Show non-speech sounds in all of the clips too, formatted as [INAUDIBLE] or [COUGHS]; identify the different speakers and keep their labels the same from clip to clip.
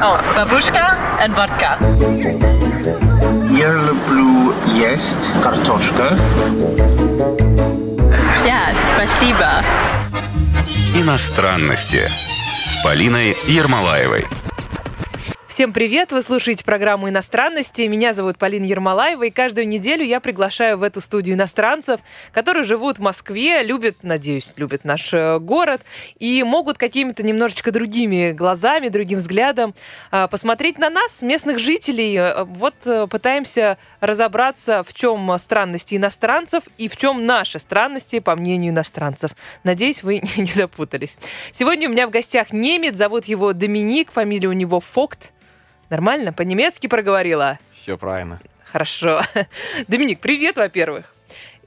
Speaker 1: О, бабушка и водка.
Speaker 2: Я люблю есть картошка.
Speaker 1: Да, спасибо.
Speaker 3: Иностранности с Полиной Ермолаевой.
Speaker 4: Всем привет! Вы слушаете программу «Иностранности». Меня зовут Полина Ермолаева, и каждую неделю я приглашаю в эту студию иностранцев, которые живут в Москве, любят, надеюсь, любят наш э, город, и могут какими-то немножечко другими глазами, другим взглядом э, посмотреть на нас, местных жителей. Э, вот пытаемся разобраться, в чем странности иностранцев и в чем наши странности, по мнению иностранцев. Надеюсь, вы [LAUGHS] не запутались. Сегодня у меня в гостях немец, зовут его Доминик, фамилия у него Фокт. Нормально? По-немецки проговорила?
Speaker 5: Все правильно.
Speaker 4: Хорошо. [LAUGHS] Доминик, привет, во-первых.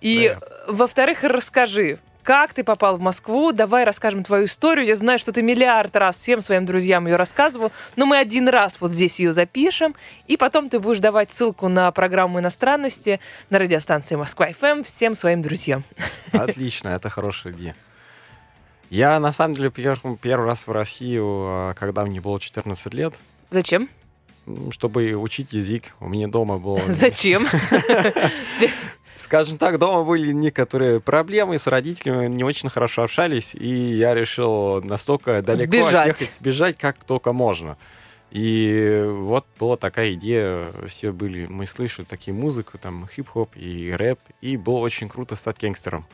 Speaker 4: И, во-вторых, расскажи, как ты попал в Москву? Давай расскажем твою историю. Я знаю, что ты миллиард раз всем своим друзьям ее рассказывал, но мы один раз вот здесь ее запишем, и потом ты будешь давать ссылку на программу иностранности на радиостанции Москва ФМ всем своим друзьям. [LAUGHS]
Speaker 5: Отлично, это хорошая идея. Я, на самом деле, первый раз в Россию, а, когда мне было 14 лет.
Speaker 4: Зачем?
Speaker 5: Чтобы учить язык. У меня дома было... [LAUGHS]
Speaker 4: Зачем? [LAUGHS]
Speaker 5: Скажем так, дома были некоторые проблемы с родителями, не очень хорошо общались, и я решил настолько далеко
Speaker 4: сбежать.
Speaker 5: отъехать, сбежать, как только можно. И вот была такая идея, все были, мы слышали такие музыку, там хип-хоп и рэп, и было очень круто стать гангстером.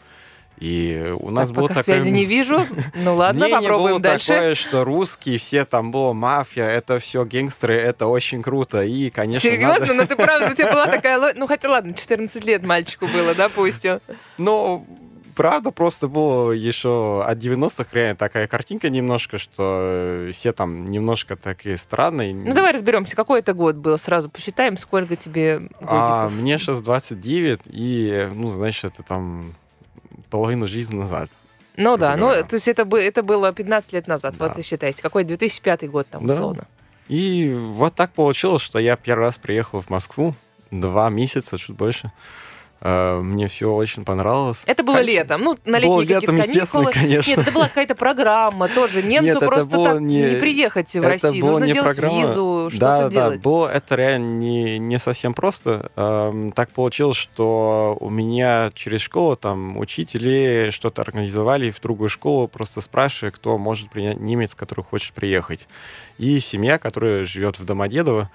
Speaker 5: И у нас
Speaker 4: так,
Speaker 5: было
Speaker 4: пока
Speaker 5: такое...
Speaker 4: связи не вижу. Ну [LAUGHS] ладно, попробуем
Speaker 5: было
Speaker 4: дальше.
Speaker 5: такое, что русские, все там было мафия, это все гангстеры, это очень круто. И, конечно,
Speaker 4: Серьезно?
Speaker 5: Надо...
Speaker 4: Ну ты правда, у тебя была [LAUGHS] такая... Ну хотя ладно, 14 лет мальчику было, допустим.
Speaker 5: Ну, правда, просто было еще от 90-х реально такая картинка немножко, что все там немножко такие странные.
Speaker 4: Ну, давай разберемся, какой это год был, сразу посчитаем, сколько тебе годиков.
Speaker 5: А, мне сейчас 29, и, ну, значит, это там половину жизни назад.
Speaker 4: Ну да, ну то есть это, это было 15 лет назад, да. вот и считайте, какой 2005 год там условно. Да.
Speaker 5: И вот так получилось, что я первый раз приехал в Москву, два месяца, чуть больше. Э, мне все очень понравилось.
Speaker 4: Это было конечно. летом, ну, на летние
Speaker 5: летом, естественно, конечно.
Speaker 4: Нет, это была какая-то программа тоже. Немцу Нет, просто так не, не приехать в
Speaker 5: это
Speaker 4: Россию. Нужно не делать программа. визу, что-то
Speaker 5: да,
Speaker 4: делать.
Speaker 5: Да, было это реально не, не совсем просто. Эм, так получилось, что у меня через школу там учители что-то организовали в другую школу, просто спрашивая, кто может принять немец, который хочет приехать. И семья, которая живет в Домодедово,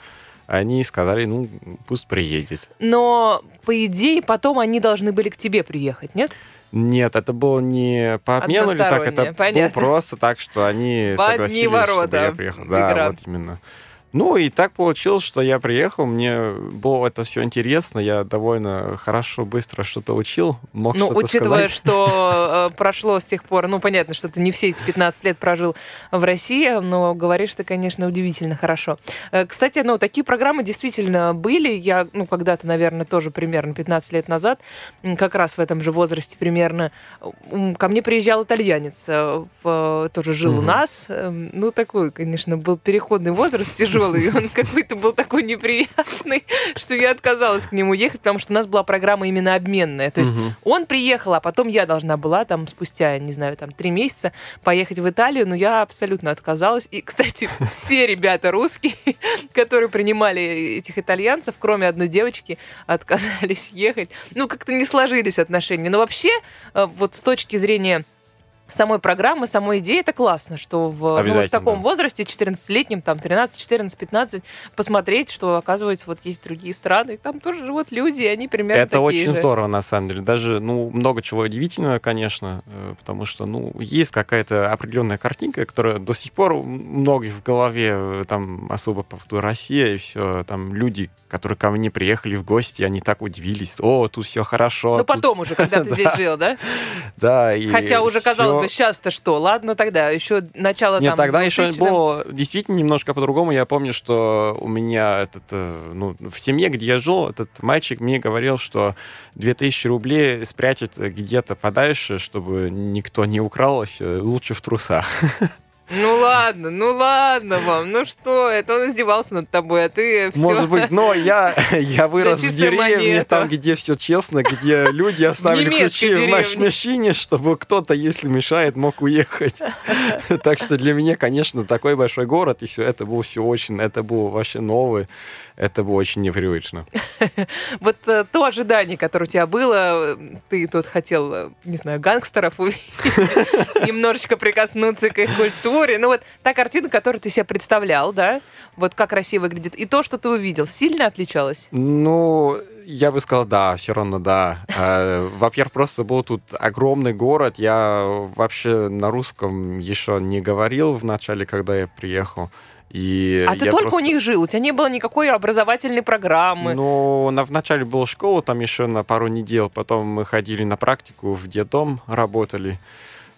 Speaker 5: они сказали, ну, пусть приедет.
Speaker 4: Но, по идее, потом они должны были к тебе приехать, нет?
Speaker 5: Нет, это было не по обмену или так, это понятно. было просто так, что они
Speaker 4: по
Speaker 5: согласились,
Speaker 4: ворота
Speaker 5: чтобы я приехал. Да,
Speaker 4: игра.
Speaker 5: вот именно. Ну и так получилось, что я приехал, мне было это все интересно, я довольно хорошо, быстро что-то учил, мог
Speaker 4: ну,
Speaker 5: что-то
Speaker 4: учитывая,
Speaker 5: сказать.
Speaker 4: что [LAUGHS] э, прошло с тех пор, ну, понятно, что ты не все эти 15 лет прожил в России, но говоришь ты, конечно, удивительно хорошо. Э, кстати, ну, такие программы действительно были, я, ну, когда-то, наверное, тоже примерно 15 лет назад, как раз в этом же возрасте примерно, ко мне приезжал итальянец, э, тоже жил угу. у нас, эм, ну, такой, конечно, был переходный возраст, [LAUGHS] тяжелый, тяжелый, он [LAUGHS] какой-то был такой неприятный, что я отказалась к нему ехать, потому что у нас была программа именно обменная. То есть угу. он приехал, а потом я должна была там спустя, не знаю, там три месяца поехать в Италию, но я абсолютно отказалась. И, кстати, все ребята русские, [LAUGHS] которые принимали этих итальянцев, кроме одной девочки, отказались ехать. Ну, как-то не сложились отношения. Но вообще, э, вот с точки зрения самой программы, самой идеи, это классно, что в, ну, в таком возрасте, 14-летнем, там, 13, 14, 15, посмотреть, что, оказывается, вот есть другие страны, и там тоже живут люди, и они примерно
Speaker 5: Это
Speaker 4: такие
Speaker 5: очень
Speaker 4: же.
Speaker 5: здорово, на самом деле. Даже, ну, много чего удивительного, конечно, э, потому что, ну, есть какая-то определенная картинка, которая до сих пор у многих в голове, э, там, особо по поводу России, и все, там, люди, которые ко мне приехали в гости, они так удивились, о, тут все хорошо.
Speaker 4: Ну, потом уже, когда ты [LAUGHS] здесь жил, да?
Speaker 5: Да.
Speaker 4: Хотя уже казалось бы, сейчас-то что? Ладно тогда, еще начало
Speaker 5: Нет,
Speaker 4: там...
Speaker 5: тогда еще было действительно немножко по-другому. Я помню, что у меня этот, э, ну, в семье, где я жил, этот мальчик мне говорил, что 2000 рублей спрятать где-то подальше, чтобы никто не украл, лучше в трусах. [LAUGHS]
Speaker 4: Ну ладно, ну ладно вам, ну что, это он издевался над тобой, а ты все...
Speaker 5: Может быть, но я, [LAUGHS] я вырос в деревне,
Speaker 4: монету.
Speaker 5: там, где все честно, где люди оставили ключи в
Speaker 4: деревне.
Speaker 5: машине, чтобы кто-то, если мешает, мог уехать. Так что для меня, конечно, такой большой город, и все это было все очень, это было вообще новое, это было очень непривычно. [LAUGHS]
Speaker 4: Вот э, то ожидание, которое у тебя было, ты тут хотел, э, не знаю, гангстеров увидеть, [LAUGHS] немножечко прикоснуться к их культуре. Ну вот та картина, которую ты себе представлял, да, вот как Россия выглядит, и то, что ты увидел, сильно отличалось?
Speaker 5: Ну, я бы сказал, да, все равно да. Э, Во-первых, просто был тут огромный город. Я вообще на русском еще не говорил в начале, когда я приехал. И
Speaker 4: А ты только у
Speaker 5: просто-
Speaker 4: них жил, у тебя не было никакой образовательной программы.
Speaker 5: Ну, на, вначале была школа, там еще на пару недель, потом мы ходили на практику в детдом, работали.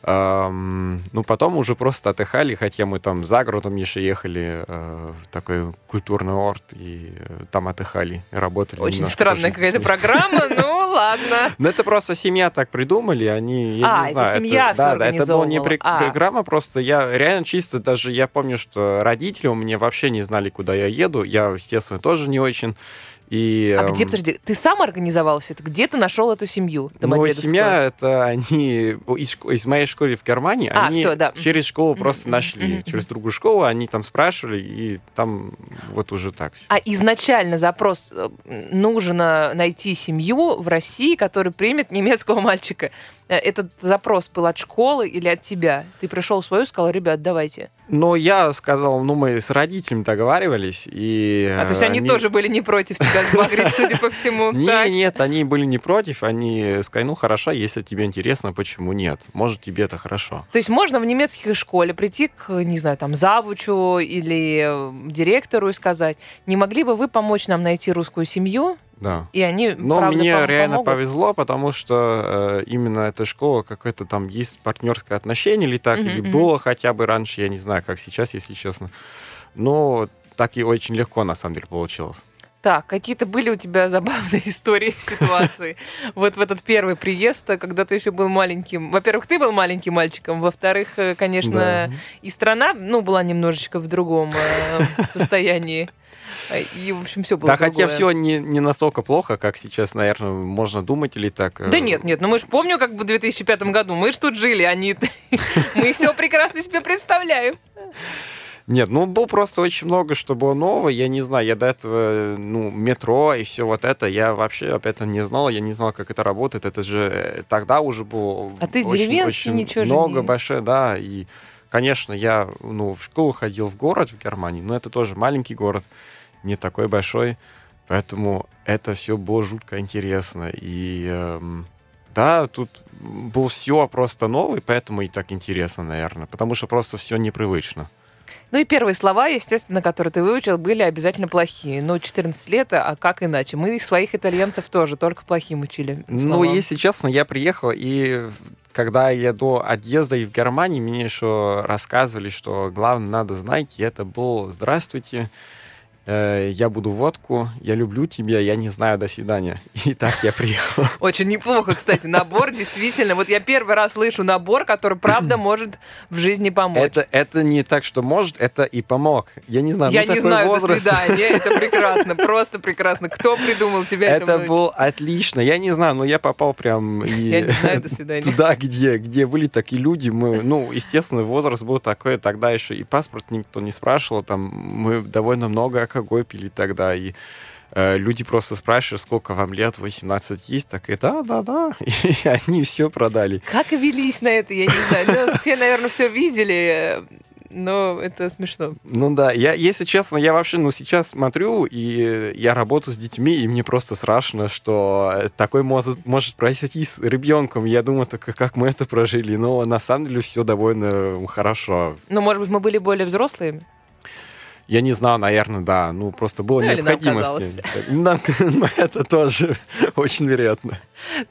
Speaker 5: Ну, потом уже просто отдыхали, хотя мы там за городом еще ехали э, в такой культурный орт, и э, там отдыхали, и работали.
Speaker 4: Очень странная какая-то программа, ну [LAUGHS] ладно.
Speaker 5: Ну, это просто семья так придумали, они, я
Speaker 4: А,
Speaker 5: не
Speaker 4: это
Speaker 5: знаю.
Speaker 4: семья всё
Speaker 5: да, да, это была не
Speaker 4: А.
Speaker 5: программа, просто я реально чисто даже, я помню, что родители у меня вообще не знали, куда я еду, я, естественно, тоже не очень. И,
Speaker 4: А где,
Speaker 5: эм,
Speaker 4: подожди, ты сам организовал все это? Где ты нашел эту семью?
Speaker 5: Ну, семья, это они из, из моей школы в Германии,
Speaker 4: А,
Speaker 5: они
Speaker 4: всё, да.
Speaker 5: через школу просто нашли, через другую школу, они там спрашивали, и там вот уже так.
Speaker 4: А изначально запрос э, нужно найти семью в России, которая примет немецкого мальчика. Э, Этот запрос был от школы или от тебя? Ты пришел в свою, сказал, ребят, давайте.
Speaker 5: Но я сказал, ну, мы с родителями договаривались, и...
Speaker 4: А то есть они, тоже были не против тебя сбагрить, судя по всему.
Speaker 5: Не,
Speaker 4: Так.
Speaker 5: нет, они были не против, они сказали, ну, хорошо, если тебе интересно, почему нет? Может, тебе это хорошо.
Speaker 4: То есть можно в немецкой школе прийти к, не знаю, там, завучу или э, директору и сказать, не могли бы вы помочь нам найти русскую семью?
Speaker 5: Да.
Speaker 4: И они,
Speaker 5: Но
Speaker 4: правда,
Speaker 5: мне реально
Speaker 4: помогут?
Speaker 5: повезло, потому что э, именно эта школа, какое-то там есть партнерское отношение или так,
Speaker 4: Мгм,
Speaker 5: или было хотя бы раньше, я не знаю, как сейчас, если честно. Но так и очень легко, на самом деле, получилось.
Speaker 4: Так, какие-то были у тебя забавные [LAUGHS] истории, ситуации? Вот в этот первый приезд, э, когда ты еще был маленьким. Во-первых, ты был маленьким мальчиком. Во-вторых, э, конечно,
Speaker 5: Да.
Speaker 4: и страна, ну, была немножечко в другом э, состоянии. И, в общем, все было
Speaker 5: Да, хотя
Speaker 4: другое.
Speaker 5: все не, не настолько плохо, как сейчас, наверное, можно думать или так.
Speaker 4: Да нет, нет, ну мы же помню, как бы в 2005 году, мы же тут жили, они... [LAUGHS] Мы все прекрасно себе представляем.
Speaker 5: Нет, ну, было просто очень много, что было нового. Я не знаю, я до этого, ну, метро и все вот это, я вообще об этом не знал. Я не знал, как это работает. Это же э, тогда уже было
Speaker 4: А ты
Speaker 5: очень,
Speaker 4: деревенский,
Speaker 5: очень
Speaker 4: ничего же
Speaker 5: много,
Speaker 4: не-
Speaker 5: большое, да. И, конечно, я, ну, в школу ходил в город в Германии, но это тоже маленький город, не такой большой. Поэтому это все было жутко интересно. И эм, да, тут было все просто новое, поэтому и так интересно, наверное. Потому что просто все непривычно.
Speaker 4: Ну и первые слова, естественно, которые ты выучил, были обязательно плохие. Ну, 14 лет, а как иначе? Мы своих итальянцев тоже только плохим учили.
Speaker 5: Ну, если честно, я приехал, и когда я до отъезда и в Германии, мне еще рассказывали, что главное надо знать, и это был «Здравствуйте, я буду водку, я люблю тебя, я не знаю, до свидания». [LAUGHS] И так я приехал.
Speaker 4: Очень неплохо, кстати, набор, [LAUGHS] действительно. Вот я первый раз слышу набор, который, правда, [CLEARS THROAT] может в жизни помочь.
Speaker 5: Это, это не так, что может, это и помог. Я не знаю,
Speaker 4: я
Speaker 5: ну,
Speaker 4: не знаю,
Speaker 5: возраст.
Speaker 4: до свидания. Это [LAUGHS] прекрасно, просто прекрасно. Кто придумал тебя
Speaker 5: Это было отлично. Я не знаю, но я попал прям и
Speaker 4: Я не знаю, до свидания.
Speaker 5: туда, где, где были такие люди. Мы, ну, естественно, возраст был такой, тогда еще и паспорт никто не спрашивал. Там мы довольно много алкоголь пили тогда, и э, люди просто спрашивают, сколько вам лет, 18 есть, так и да, да, да, [LAUGHS] и они все продали.
Speaker 4: Как велись на это, я не знаю. Ну, все, наверное, все видели, э, но это смешно.
Speaker 5: Ну да, я, если честно, я вообще, ну, сейчас смотрю, и я работаю с детьми, и мне просто страшно, что такой может, может произойти с ребенком. Я думаю, только как мы это прожили. Но на самом деле все довольно хорошо.
Speaker 4: Ну, может быть, мы были более взрослыми?
Speaker 5: Я не знаю, наверное, да. Ну, просто было
Speaker 4: Ну, нам
Speaker 5: необходимости. Нам- [LAUGHS] Это тоже очень вероятно.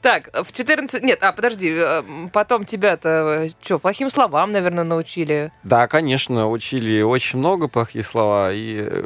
Speaker 4: Так, в 14... Нет, а, подожди, э, потом тебя-то что, плохим словам, наверное, научили?
Speaker 5: Да, конечно, учили очень много плохих слова. И, э,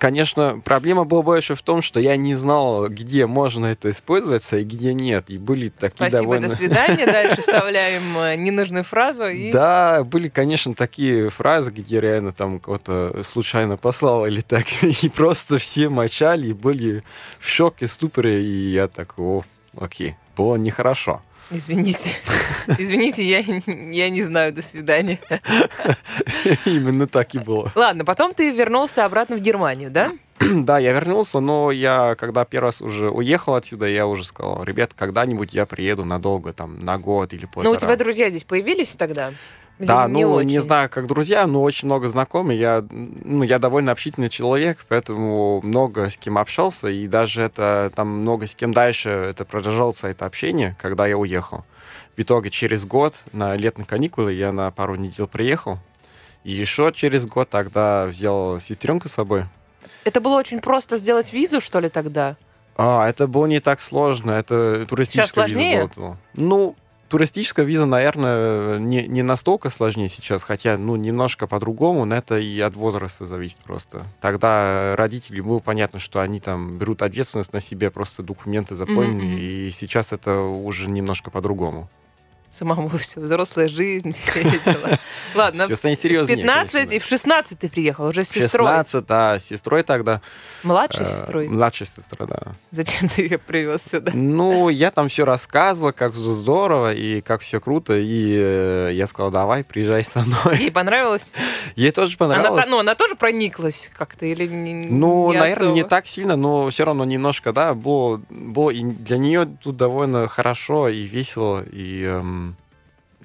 Speaker 5: конечно, проблема была больше в том, что я не знал, где можно это использоваться и где нет. И были такие
Speaker 4: Спасибо,
Speaker 5: довольно...
Speaker 4: до свидания. [LAUGHS] Дальше вставляем э, ненужную фразу. И...
Speaker 5: Да, были, конечно, такие фразы, где реально там кого-то случайно послал или так, [LAUGHS] и просто все мочали, и были в шоке, ступоре, и я так, о, окей, было нехорошо.
Speaker 4: Извините. [LAUGHS] Извините, я, я не знаю, до свидания. [LAUGHS]
Speaker 5: Именно так и было.
Speaker 4: Ладно, потом ты вернулся обратно в Германию, да? [CLEARS THROAT]
Speaker 5: Да, я вернулся, но я, когда первый раз уже уехал отсюда, я уже сказал, ребят, когда-нибудь я приеду надолго, там, на год или полтора.
Speaker 4: Ну, у тебя друзья здесь появились тогда?
Speaker 5: Да,
Speaker 4: не
Speaker 5: ну,
Speaker 4: очень?
Speaker 5: не знаю, как друзья, но очень много знакомых. Я, ну, я довольно общительный человек, поэтому много с кем общался, и даже это, там, много с кем дальше это продолжалось, это общение, когда я уехал. В итоге через год на летные каникулы я на пару недель приехал, и еще через год тогда взял сестренку с собой.
Speaker 4: Это было очень просто сделать визу, что ли, тогда?
Speaker 5: А, это было не так сложно, это туристическая виза
Speaker 4: сложнее?
Speaker 5: была. Ну, туристическая виза, наверное, не, не настолько сложнее сейчас, хотя, ну, немножко по-другому, но это и от возраста зависит просто. Тогда родители, было понятно, что они там берут ответственность на себе, просто документы заполнены,
Speaker 4: мгм.
Speaker 5: и сейчас это уже немножко по-другому.
Speaker 4: Самому [LAUGHS] все, взрослая жизнь, все [LAUGHS] дела. [LAUGHS] Ладно,
Speaker 5: Все станет
Speaker 4: в
Speaker 5: серьезнее.
Speaker 4: 15
Speaker 5: конечно.
Speaker 4: и в 16 ты приехал уже с сестрой.
Speaker 5: 16, да, с сестрой тогда.
Speaker 4: Младшей
Speaker 5: э,
Speaker 4: сестрой.
Speaker 5: Младшая сестра, да.
Speaker 4: Зачем ты ее привез сюда?
Speaker 5: Ну, я там все рассказывал, как здорово и как все круто. И э, я сказал, давай, приезжай со мной.
Speaker 4: Ей понравилось?
Speaker 5: Ей тоже
Speaker 4: Она,
Speaker 5: понравилось.
Speaker 4: ну, она тоже прониклась как-то или не,
Speaker 5: Ну,
Speaker 4: не
Speaker 5: наверное, не
Speaker 4: особо?
Speaker 5: так сильно, но все равно немножко, да, было, было и для нее тут довольно хорошо и весело. И эм,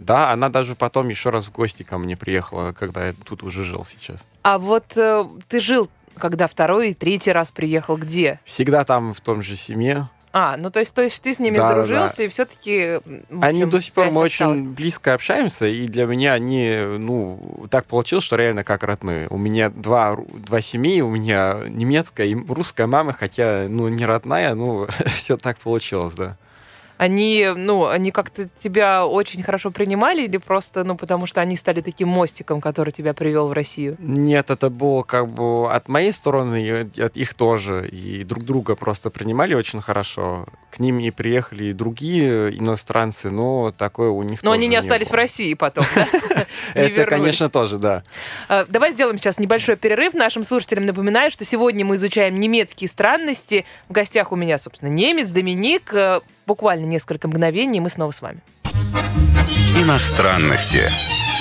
Speaker 5: да, она даже потом еще раз в гости ко мне приехала, когда я тут уже жил сейчас.
Speaker 4: А вот э, ты жил, когда второй и третий раз приехал, где?
Speaker 5: Всегда там в том же семье.
Speaker 4: А, ну то есть, то есть ты с ними
Speaker 5: Да, да,
Speaker 4: сдружился, и все-таки...
Speaker 5: Они до сих пор мы очень близко общаемся, и для меня они, ну, так получилось, что реально как родные. У меня два, два семьи, у меня немецкая и русская мама, хотя, ну, не родная, ну, [LAUGHS] все так получилось, да.
Speaker 4: Они, ну, они как-то тебя очень хорошо принимали или просто, ну, потому что они стали таким мостиком, который тебя привел в Россию?
Speaker 5: Нет, это было как бы от моей стороны и от их тоже. И друг друга просто принимали очень хорошо. К ним и приехали и другие иностранцы, но такое у них
Speaker 4: Но они не остались
Speaker 5: было.
Speaker 4: в России потом? [LAUGHS] Не
Speaker 5: Это, конечно, тоже, да.
Speaker 4: А, Давай сделаем сейчас небольшой перерыв. Нашим слушателям напоминаю, что сегодня мы изучаем немецкие странности. В гостях у меня, собственно, немец Доминик. Буквально несколько мгновений, и мы снова с вами.
Speaker 3: Иностранности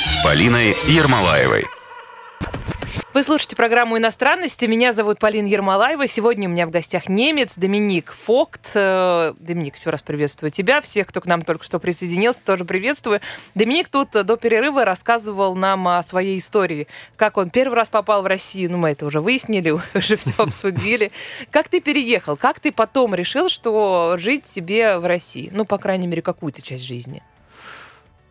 Speaker 3: с Полиной Ермолаевой.
Speaker 4: Вы слушаете программу «Иностранности». Меня зовут Полина Ермолаева. Сегодня у меня в гостях немец Доминик Фокт. Э, Доминик, еще раз приветствую тебя. Всех, кто к нам только что присоединился, тоже приветствую. Доминик тут до перерыва рассказывал нам о своей истории. Как он первый раз попал в Россию. Ну, мы это уже выяснили, [LAUGHS] уже все [LAUGHS] обсудили. Как ты переехал? Как ты потом решил, что жить тебе в России? Ну, по крайней мере, какую-то часть жизни.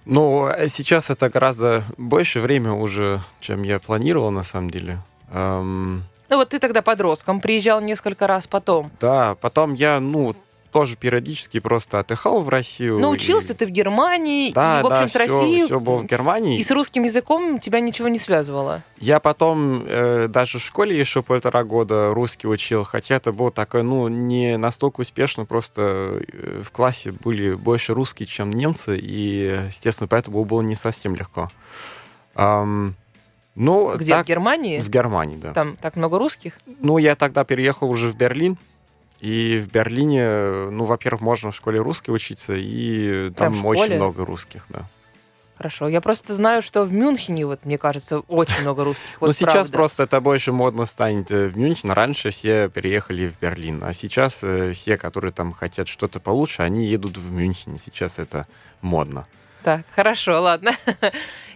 Speaker 5: Ну, сейчас это гораздо больше время уже, чем я планировал, на самом деле. Эм,
Speaker 4: Ну, вот ты тогда подростком приезжал несколько раз потом.
Speaker 5: да, потом я, ну, тоже периодически просто отдыхал в Россию.
Speaker 4: Научился
Speaker 5: и-
Speaker 4: ты в Германии,
Speaker 5: Да,
Speaker 4: и, в общем,
Speaker 5: да,
Speaker 4: с Россией
Speaker 5: все, было в Германии.
Speaker 4: И с русским языком тебя ничего не связывало.
Speaker 5: Я потом э, даже в школе еще полтора года русский учил, хотя это было такое, ну, не настолько успешно, просто э, в классе были больше русские, чем немцы, и, естественно, поэтому было не совсем легко. Ам, ну,
Speaker 4: Где?
Speaker 5: так,
Speaker 4: в Германии?
Speaker 5: в Германии, да.
Speaker 4: Там так много русских?
Speaker 5: Ну, я тогда переехал уже в Берлин, и в Берлине, ну, во-первых, можно в школе русский учиться, и
Speaker 4: Прям
Speaker 5: там очень много русских, да.
Speaker 4: Хорошо. Я просто знаю, что в Мюнхене, вот, мне кажется, очень много русских. Вот
Speaker 5: ну, сейчас
Speaker 4: правда.
Speaker 5: просто это больше модно станет э, в Мюнхен. Раньше все переехали в Берлин, а сейчас э, все, которые там хотят что-то получше, они едут в Мюнхен. Сейчас это модно.
Speaker 4: Так, хорошо, ладно. [LAUGHS]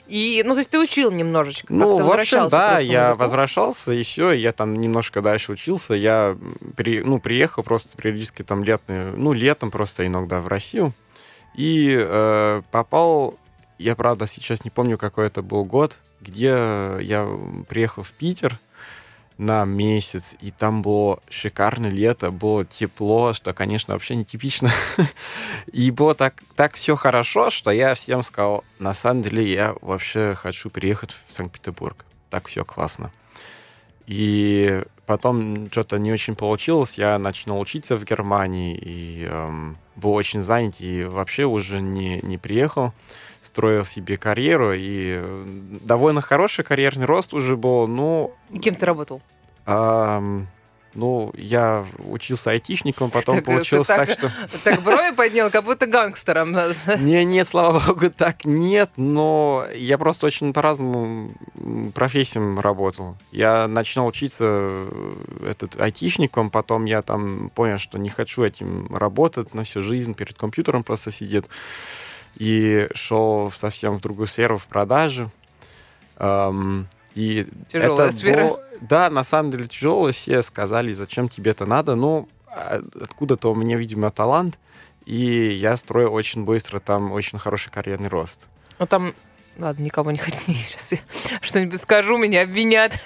Speaker 4: И, ну, то есть ты учил немножечко,
Speaker 5: Ну,
Speaker 4: как-то
Speaker 5: в общем, да, я
Speaker 4: языку?
Speaker 5: возвращался, и все, я там немножко дальше учился. Я при, ну, приехал просто периодически там летные, ну, летом просто иногда в Россию. И э, попал, я, правда, сейчас не помню, какой это был год, где я приехал в Питер. На месяц, и там было шикарное лето, было тепло, что, конечно, вообще нетипично. [LAUGHS] И было так, так все хорошо, что я всем сказал, на самом деле я вообще хочу переехать в Санкт-Петербург. Так все классно. И потом что-то не очень получилось, я начал учиться в Германии, и эм, был очень занят, и вообще уже не, не приехал строил себе карьеру, и э, довольно хороший карьерный рост уже был, ну...
Speaker 4: И кем ты работал?
Speaker 5: Эм, ну, я учился айтишником, потом
Speaker 4: Так,
Speaker 5: получилось так,
Speaker 4: так-
Speaker 5: что... [LAUGHS]
Speaker 4: Так брови поднял, как будто гангстером. [LAUGHS]
Speaker 5: Не, нет, слава богу, так нет, но я просто очень по разным м, профессиям работал. Я начал учиться э, этот айтишником, потом я там понял, что не хочу этим работать на всю жизнь, перед компьютером просто сидеть. И шел совсем в другую сферу, в продажи. И
Speaker 4: Тяжелая
Speaker 5: это
Speaker 4: сфера.
Speaker 5: было- да, на самом деле тяжело. Все сказали, зачем тебе это надо. Ну, а- откуда-то у меня, видимо, талант. И я строил очень быстро, там очень хороший карьерный рост.
Speaker 4: Ну там, ладно, никого не хочу. [LAUGHS] Сейчас я что-нибудь скажу, меня обвинят. [LAUGHS]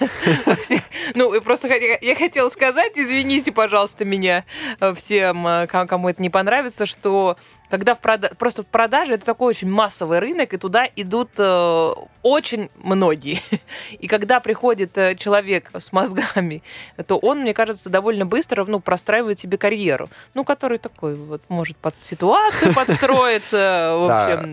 Speaker 4: Ну, просто я хотела сказать, извините, пожалуйста, меня э, всем, э, ко- кому это не понравится, что когда в прода- просто в продаже это такой очень массовый рынок, и туда идут э, очень многие. [LAUGHS] И когда приходит э, человек с мозгами, то он, мне кажется, довольно быстро ну, простраивает себе карьеру. Ну, который такой вот может под ситуацию подстроиться.
Speaker 5: Да,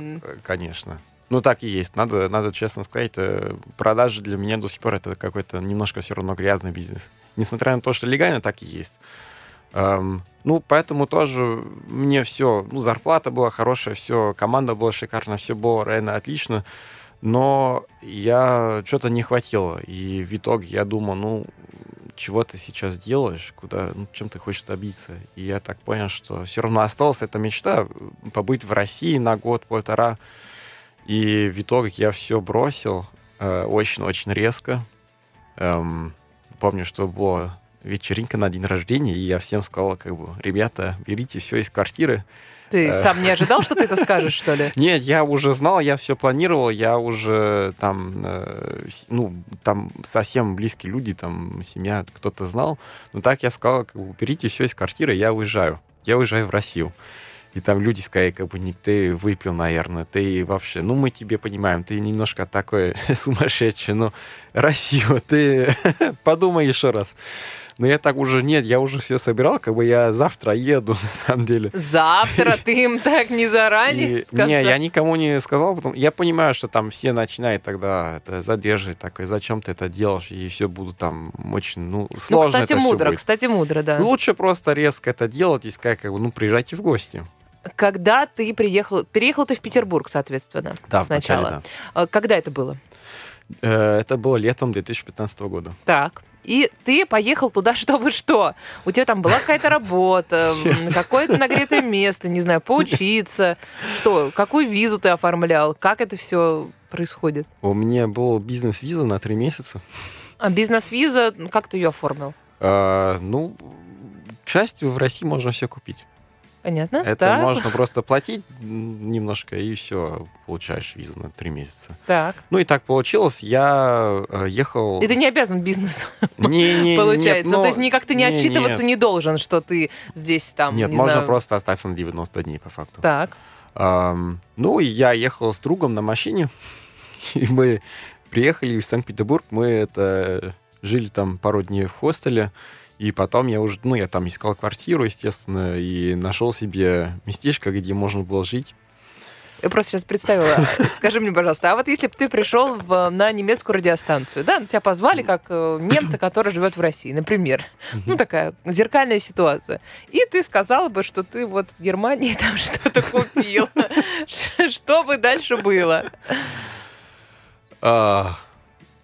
Speaker 5: конечно. Ну, так и есть. Надо, надо честно сказать, э, продажи для меня до сих пор это какой-то немножко все равно грязный бизнес. Несмотря на то, что легально, так и есть. Эм, ну, поэтому тоже мне все, ну, зарплата была хорошая, все, команда была шикарная, все было реально отлично, но я что-то не хватило, и в итоге я думал, ну, чего ты сейчас делаешь, куда, ну, чем ты хочешь добиться. И я так понял, что все равно осталась эта мечта побыть в России на год-полтора. И в итоге я все бросил э, очень-очень резко. Эм, помню, что была вечеринка на день рождения, и я всем сказал, как бы, ребята, берите все из квартиры.
Speaker 4: Ты
Speaker 5: Э.
Speaker 4: сам не ожидал, что ты это скажешь, что ли? [LAUGHS]
Speaker 5: Нет, я уже знал, я все планировал, я уже там, э, ну, там совсем близкие люди, там, семья, кто-то знал. Но так я сказал, как бы, берите все из квартиры, я уезжаю. Я уезжаю в Россию. И там люди сказали, как бы, не ты выпил, наверное, ты вообще, ну, мы тебе понимаем, ты немножко такой [LAUGHS] сумасшедший, но Россию, [LAUGHS] ты [LAUGHS] подумай еще раз. Но я так уже, нет, я уже все собирал, как бы я завтра еду, на самом деле.
Speaker 4: Завтра ты им так не заранее
Speaker 5: И-
Speaker 4: сказал?
Speaker 5: Не, я никому не сказал, потом я понимаю, что там все начинают тогда это задерживать, такой, зачем ты это делаешь, и все будут там очень, ну,
Speaker 4: Ну,
Speaker 5: сложно
Speaker 4: кстати,
Speaker 5: это
Speaker 4: мудро, кстати, мудро, да.
Speaker 5: Лучше просто резко это делать и сказать, как бы, ну, приезжайте в гости.
Speaker 4: Когда ты приехал, переехал ты в Петербург, соответственно,
Speaker 5: Да,
Speaker 4: сначала.
Speaker 5: вначале,
Speaker 4: А Когда это было?
Speaker 5: да. Э, Это было летом 2015 года.
Speaker 4: Так. И ты поехал туда, [LAUGHS] чтобы что? У тебя там была какая-то работа, какое-то нагретое [LAUGHS] место, не знаю, поучиться. Что? Какую визу ты оформлял? Как это все происходит?
Speaker 5: У меня был бизнес-виза на три месяца.
Speaker 4: А бизнес-виза, как ты ее оформил?
Speaker 5: Э, Ну, к счастью, в России можно все купить.
Speaker 4: Понятно?
Speaker 5: Это
Speaker 4: так,
Speaker 5: можно просто платить немножко, и все, получаешь визу на три месяца.
Speaker 4: так.
Speaker 5: Ну и так получилось, я э, ехал...
Speaker 4: И ты не обязан бизнес, [LAUGHS]
Speaker 5: Не, не, нет,
Speaker 4: получается.
Speaker 5: ну,
Speaker 4: То есть никак ты не
Speaker 5: не,
Speaker 4: отчитываться
Speaker 5: нет.
Speaker 4: не должен, что ты здесь там,
Speaker 5: Нет,
Speaker 4: не
Speaker 5: можно
Speaker 4: знаю.
Speaker 5: просто остаться на 90 дней, по факту.
Speaker 4: Так.
Speaker 5: Ам, ну, я ехал с другом на машине, [LAUGHS] и мы приехали в Санкт-Петербург, мы это жили там пару дней в хостеле, и потом я уже, ну, я там искал квартиру, естественно, и нашел себе местечко, где можно было жить.
Speaker 4: Я просто сейчас представила. [LAUGHS] Скажи мне, пожалуйста, а вот если бы ты пришел в- на немецкую радиостанцию, да, тебя позвали как э, немца, [COUGHS] который живет в России, например. Ну, такая зеркальная ситуация. И ты сказала бы, что ты вот в Германии там [LAUGHS] что-то купил. [LAUGHS] Что бы дальше было?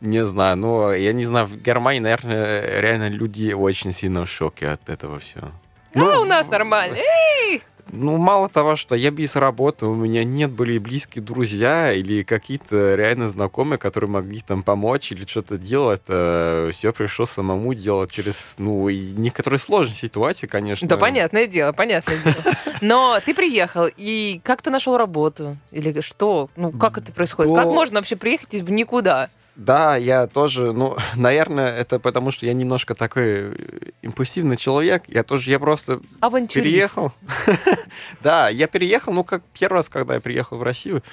Speaker 5: Не знаю, ну, я не знаю, в Германии, наверное, реально люди очень сильно в шоке от этого всего.
Speaker 4: А у нас нормально. Эй!
Speaker 5: Ну, мало того, что я без работы, у меня нет были близкие друзья или какие-то реально знакомые, которые могли там помочь или что-то делать. все пришлось самому делать через, ну, и некоторые сложные ситуации, конечно.
Speaker 4: Да, понятное дело, понятное дело. Но ты приехал, и как ты нашел работу? Или что? Ну, как это происходит? Как можно вообще приехать в никуда?
Speaker 5: Да, я тоже, ну, [LAUGHS] наверное, это потому, что я немножко такой э, импульсивный человек. Я тоже, я просто
Speaker 4: Авантюрист.
Speaker 5: переехал. [LAUGHS] Да, я переехал, ну, как первый раз, когда я приехал в Россию,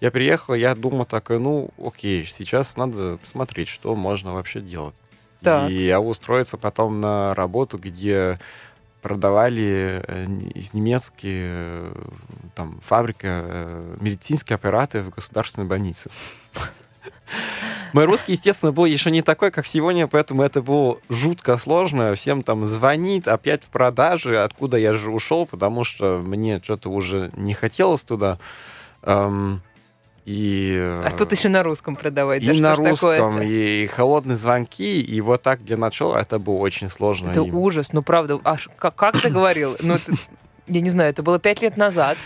Speaker 5: я приехал, я думал такой, ну, окей, сейчас надо посмотреть, что можно вообще делать.
Speaker 4: Так.
Speaker 5: И я устроиться потом на работу, где продавали э, из немецкие э, там фабрика медицинские аппараты в государственной больнице. [LAUGHS] Мой русский, естественно, был еще не такой, как сегодня, поэтому это было жутко сложно. Всем там звонит, опять в продаже, откуда я же ушел, потому что мне что-то уже не хотелось туда. Эм, и,
Speaker 4: А тут еще на русском продавать. да
Speaker 5: и
Speaker 4: что
Speaker 5: на русском, и холодные звонки, и вот так для начала это было очень сложно.
Speaker 4: Это
Speaker 5: И-
Speaker 4: ужас, ну правда. А как, как ты говорил? Ну, это- я не знаю, это было пять лет назад.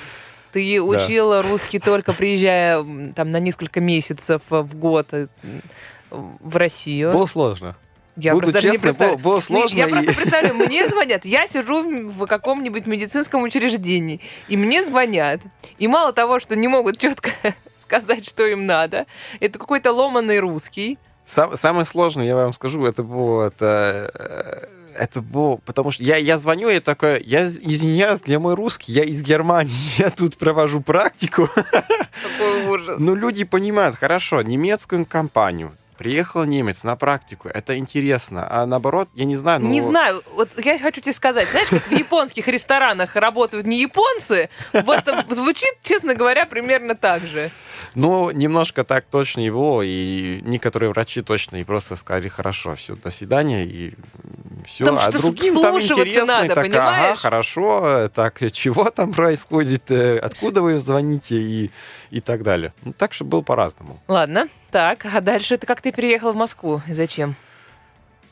Speaker 4: Ты учил русский только приезжая там на несколько месяцев в год э, в Россию.
Speaker 5: Было сложно.
Speaker 4: я
Speaker 5: буду
Speaker 4: просто даже не
Speaker 5: честно, было- было сложно
Speaker 4: Я
Speaker 5: и-
Speaker 4: просто представляю, [LAUGHS] мне звонят, я сижу в каком-нибудь медицинском учреждении, и мне звонят. И мало того, что не могут четко [LAUGHS] сказать, что им надо, это какой-то ломанный русский.
Speaker 5: Сам- самое сложное, я вам скажу, это было это, э, это было, потому что я, я звоню, и такой, я из- извиняюсь, для мой русский, я из Германии, [LAUGHS] я тут провожу практику.
Speaker 4: Какой ужас.
Speaker 5: Ну, люди понимают, хорошо, немецкую компанию, приехал немец на практику, это интересно, а наоборот, я не знаю, ну...
Speaker 4: Не знаю, вот я хочу тебе сказать, знаешь, как в японских ресторанах работают не японцы, вот звучит, честно говоря, примерно так же.
Speaker 5: Ну, немножко так точно и было, и некоторые врачи точно и просто сказали, хорошо, все, до свидания, и все.
Speaker 4: Там
Speaker 5: а
Speaker 4: что,
Speaker 5: другим там интересно,
Speaker 4: надо,
Speaker 5: так, ага,
Speaker 4: понимаешь?
Speaker 5: хорошо, э, так, чего там происходит, э, откуда вы звоните и, и так далее. Ну, так что было по-разному.
Speaker 4: Ладно, так, а дальше ты как ты переехал в Москву и зачем?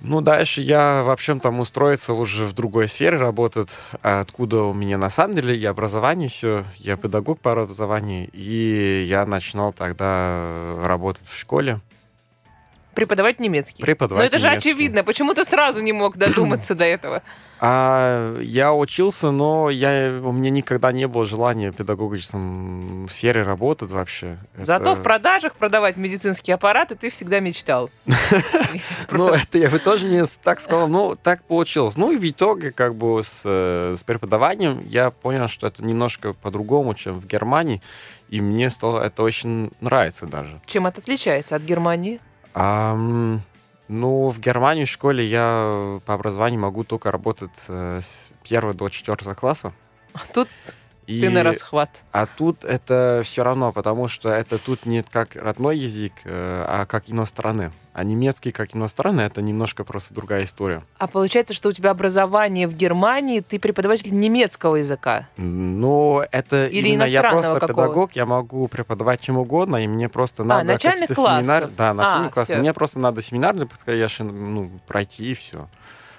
Speaker 5: Ну, дальше я вообще там устроиться уже в другой сфере работать, а откуда у меня на самом деле и образование все, я педагог по образованию, и я начинал тогда работать в школе.
Speaker 4: Преподавать немецкий.
Speaker 5: Преподавать
Speaker 4: Но это же
Speaker 5: немецкий.
Speaker 4: очевидно. Почему ты сразу не мог додуматься до этого? [CLEARS THROAT]
Speaker 5: А, я учился, но я, у меня никогда не было желания педагогическом сфере работать вообще.
Speaker 4: Зато
Speaker 5: Это-
Speaker 4: в продажах продавать медицинские аппараты ты всегда мечтал. [LAUGHS]
Speaker 5: Ну, это я бы тоже не так сказал. Ну, так получилось. Ну, и в итоге, как бы, э, с преподаванием я понял, что это немножко по-другому, чем в Германии. И мне стало это очень нравится даже.
Speaker 4: Чем это отличается от Германии?
Speaker 5: Ам, ну, в Германии в школе я по образованию могу только работать э, с первого до четвертого класса.
Speaker 4: А Тут
Speaker 5: И-
Speaker 4: ты на расхват.
Speaker 5: А тут это все равно, потому что это тут не как родной язык, э, а как иностранный. А немецкий как иностранный это немножко просто другая история.
Speaker 4: А получается, что у тебя образование в Германии, ты преподаватель немецкого языка.
Speaker 5: Но это
Speaker 4: Или
Speaker 5: именно я просто
Speaker 4: какого-то.
Speaker 5: педагог, я могу преподавать чем угодно, и мне просто надо
Speaker 4: начальных
Speaker 5: какие-то семинары.
Speaker 4: классов.
Speaker 5: Да, начальный
Speaker 4: А,
Speaker 5: класс.
Speaker 4: всё.
Speaker 5: Мне просто надо семинарный подходящий, ну, пройти и все.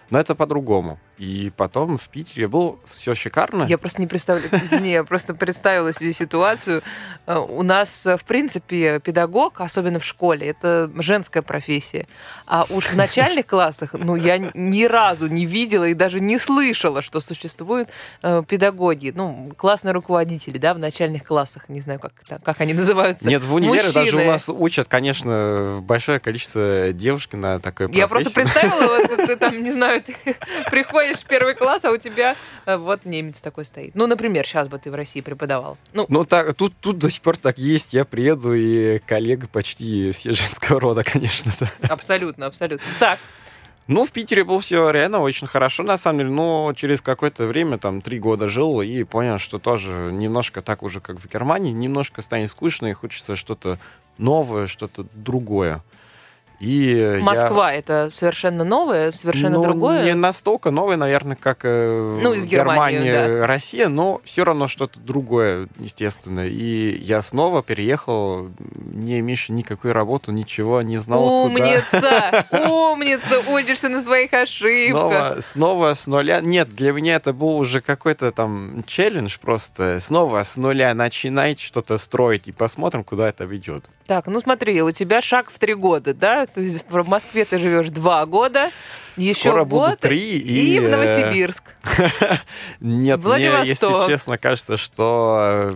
Speaker 5: Но это по-другому. И потом в Питере был все шикарно.
Speaker 4: Я просто не представляю, извини, я просто представила себе ситуацию. Э, У нас, э, в принципе, педагог, особенно в школе, это женская профессия. А уж в начальных классах, ну, я ни разу не видела и даже не слышала, что существуют э, педагоги, ну, классные руководители, да, в начальных классах, не знаю, как, это- как они называются.
Speaker 5: Нет, в универе даже у
Speaker 4: Мужчины.
Speaker 5: нас учат, конечно, большое количество девушек на такой профессии.
Speaker 4: Я просто представила, вот ты там, не знаю, [LAUGHS] приходишь в первый класс, а у тебя э, вот немец такой стоит. Ну, например, сейчас бы ты в России преподавал. Ну,
Speaker 5: Ну, так, тут, тут до сих пор так есть. Я приеду, и коллега почти все женского рода, конечно. да.
Speaker 4: абсолютно, абсолютно. Так,
Speaker 5: Ну, в Питере было все реально очень хорошо, на самом деле. Но через какое-то время, там, три года жил, и понял, что тоже немножко так уже, как в Германии, немножко станет скучно, и хочется что-то новое, что-то другое. И я-
Speaker 4: Москва это совершенно новое, совершенно
Speaker 5: ну,
Speaker 4: другое.
Speaker 5: Не настолько новый, наверное, как э,
Speaker 4: Ну, из Германии,
Speaker 5: Германия, Россия, но все равно что-то другое, естественно. И я снова переехал, не имеющий никакой работы, ничего, не знал, куда.
Speaker 4: Умница! [LAUGHS] Умница! Учишься на своих ошибках.
Speaker 5: Снова, снова с нуля. Нет, для меня это был уже какой-то там челлендж просто. Снова с нуля начинать что-то строить и посмотрим, куда это ведет.
Speaker 4: Так, ну смотри, у тебя шаг в три года, да? То есть в Москве ты живешь два года, еще
Speaker 5: Скоро
Speaker 4: год,
Speaker 5: буду три и...
Speaker 4: и в
Speaker 5: э,
Speaker 4: Новосибирск. [LAUGHS]
Speaker 5: Нет, мне, если честно, кажется, что э,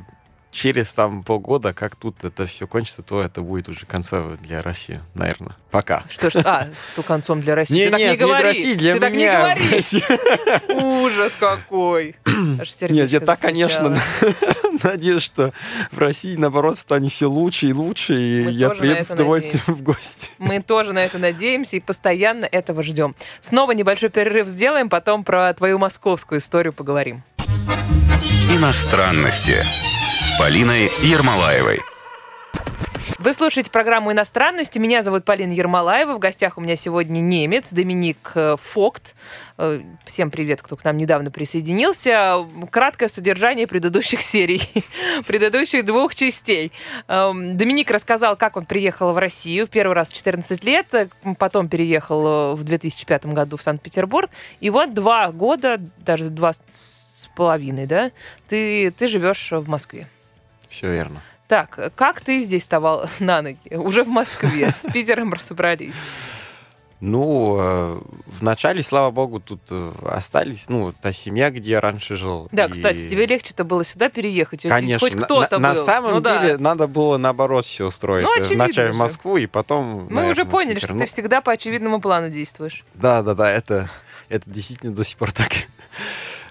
Speaker 5: через там полгода, как тут это все кончится, то это будет уже концом для России, наверное. Пока.
Speaker 4: Что ж, а, что концом для России?
Speaker 5: Не,
Speaker 4: ты так
Speaker 5: нет,
Speaker 4: не говори.
Speaker 5: для России, для
Speaker 4: ты так не
Speaker 5: меня.
Speaker 4: говори. [LAUGHS] Ужас какой. Аж
Speaker 5: Нет, я так, конечно. [LAUGHS] [LAUGHS] надеюсь, что в России, наоборот, станет все лучше и лучше, и
Speaker 4: Мы
Speaker 5: я приеду с удовольствием в гости.
Speaker 4: Мы тоже на это надеемся и постоянно этого ждем. Снова небольшой перерыв сделаем, потом про твою московскую историю поговорим.
Speaker 3: Иностранности с Полиной Ермолаевой.
Speaker 4: Вы слушаете программу «Иностранности». Меня зовут Полина Ермолаева. В гостях у меня сегодня немец Доминик э, Фокт. Э, Всем привет, кто к нам недавно присоединился. Краткое содержание предыдущих серий, [LAUGHS] предыдущих двух частей. Эм, Доминик рассказал, как он приехал в Россию. В первый раз в 14 лет, э, потом переехал в 2005 году в Санкт-Петербург. И вот два года, даже два с половиной, да, ты, ты живешь в Москве.
Speaker 5: Все верно.
Speaker 4: Так, как ты здесь вставал [LAUGHS] на ноги? Уже в Москве, с [LAUGHS] Питером разобрались.
Speaker 5: Ну, э, вначале, слава богу, тут э, остались, ну, та семья, где я раньше жил.
Speaker 4: Да,
Speaker 5: И-
Speaker 4: кстати, тебе легче-то было сюда переехать,
Speaker 5: Конечно.
Speaker 4: хоть кто-то
Speaker 5: на,
Speaker 4: был.
Speaker 5: на самом
Speaker 4: Ну да.
Speaker 5: деле надо было наоборот все устроить.
Speaker 4: Ну,
Speaker 5: Э, Вначале в. Москву и потом.
Speaker 4: Мы уже
Speaker 5: наверное, в
Speaker 4: поняли,
Speaker 5: Питер.
Speaker 4: что
Speaker 5: Ну,
Speaker 4: ты всегда по очевидному плану действуешь.
Speaker 5: Да, да, да, это, это действительно до сих пор так.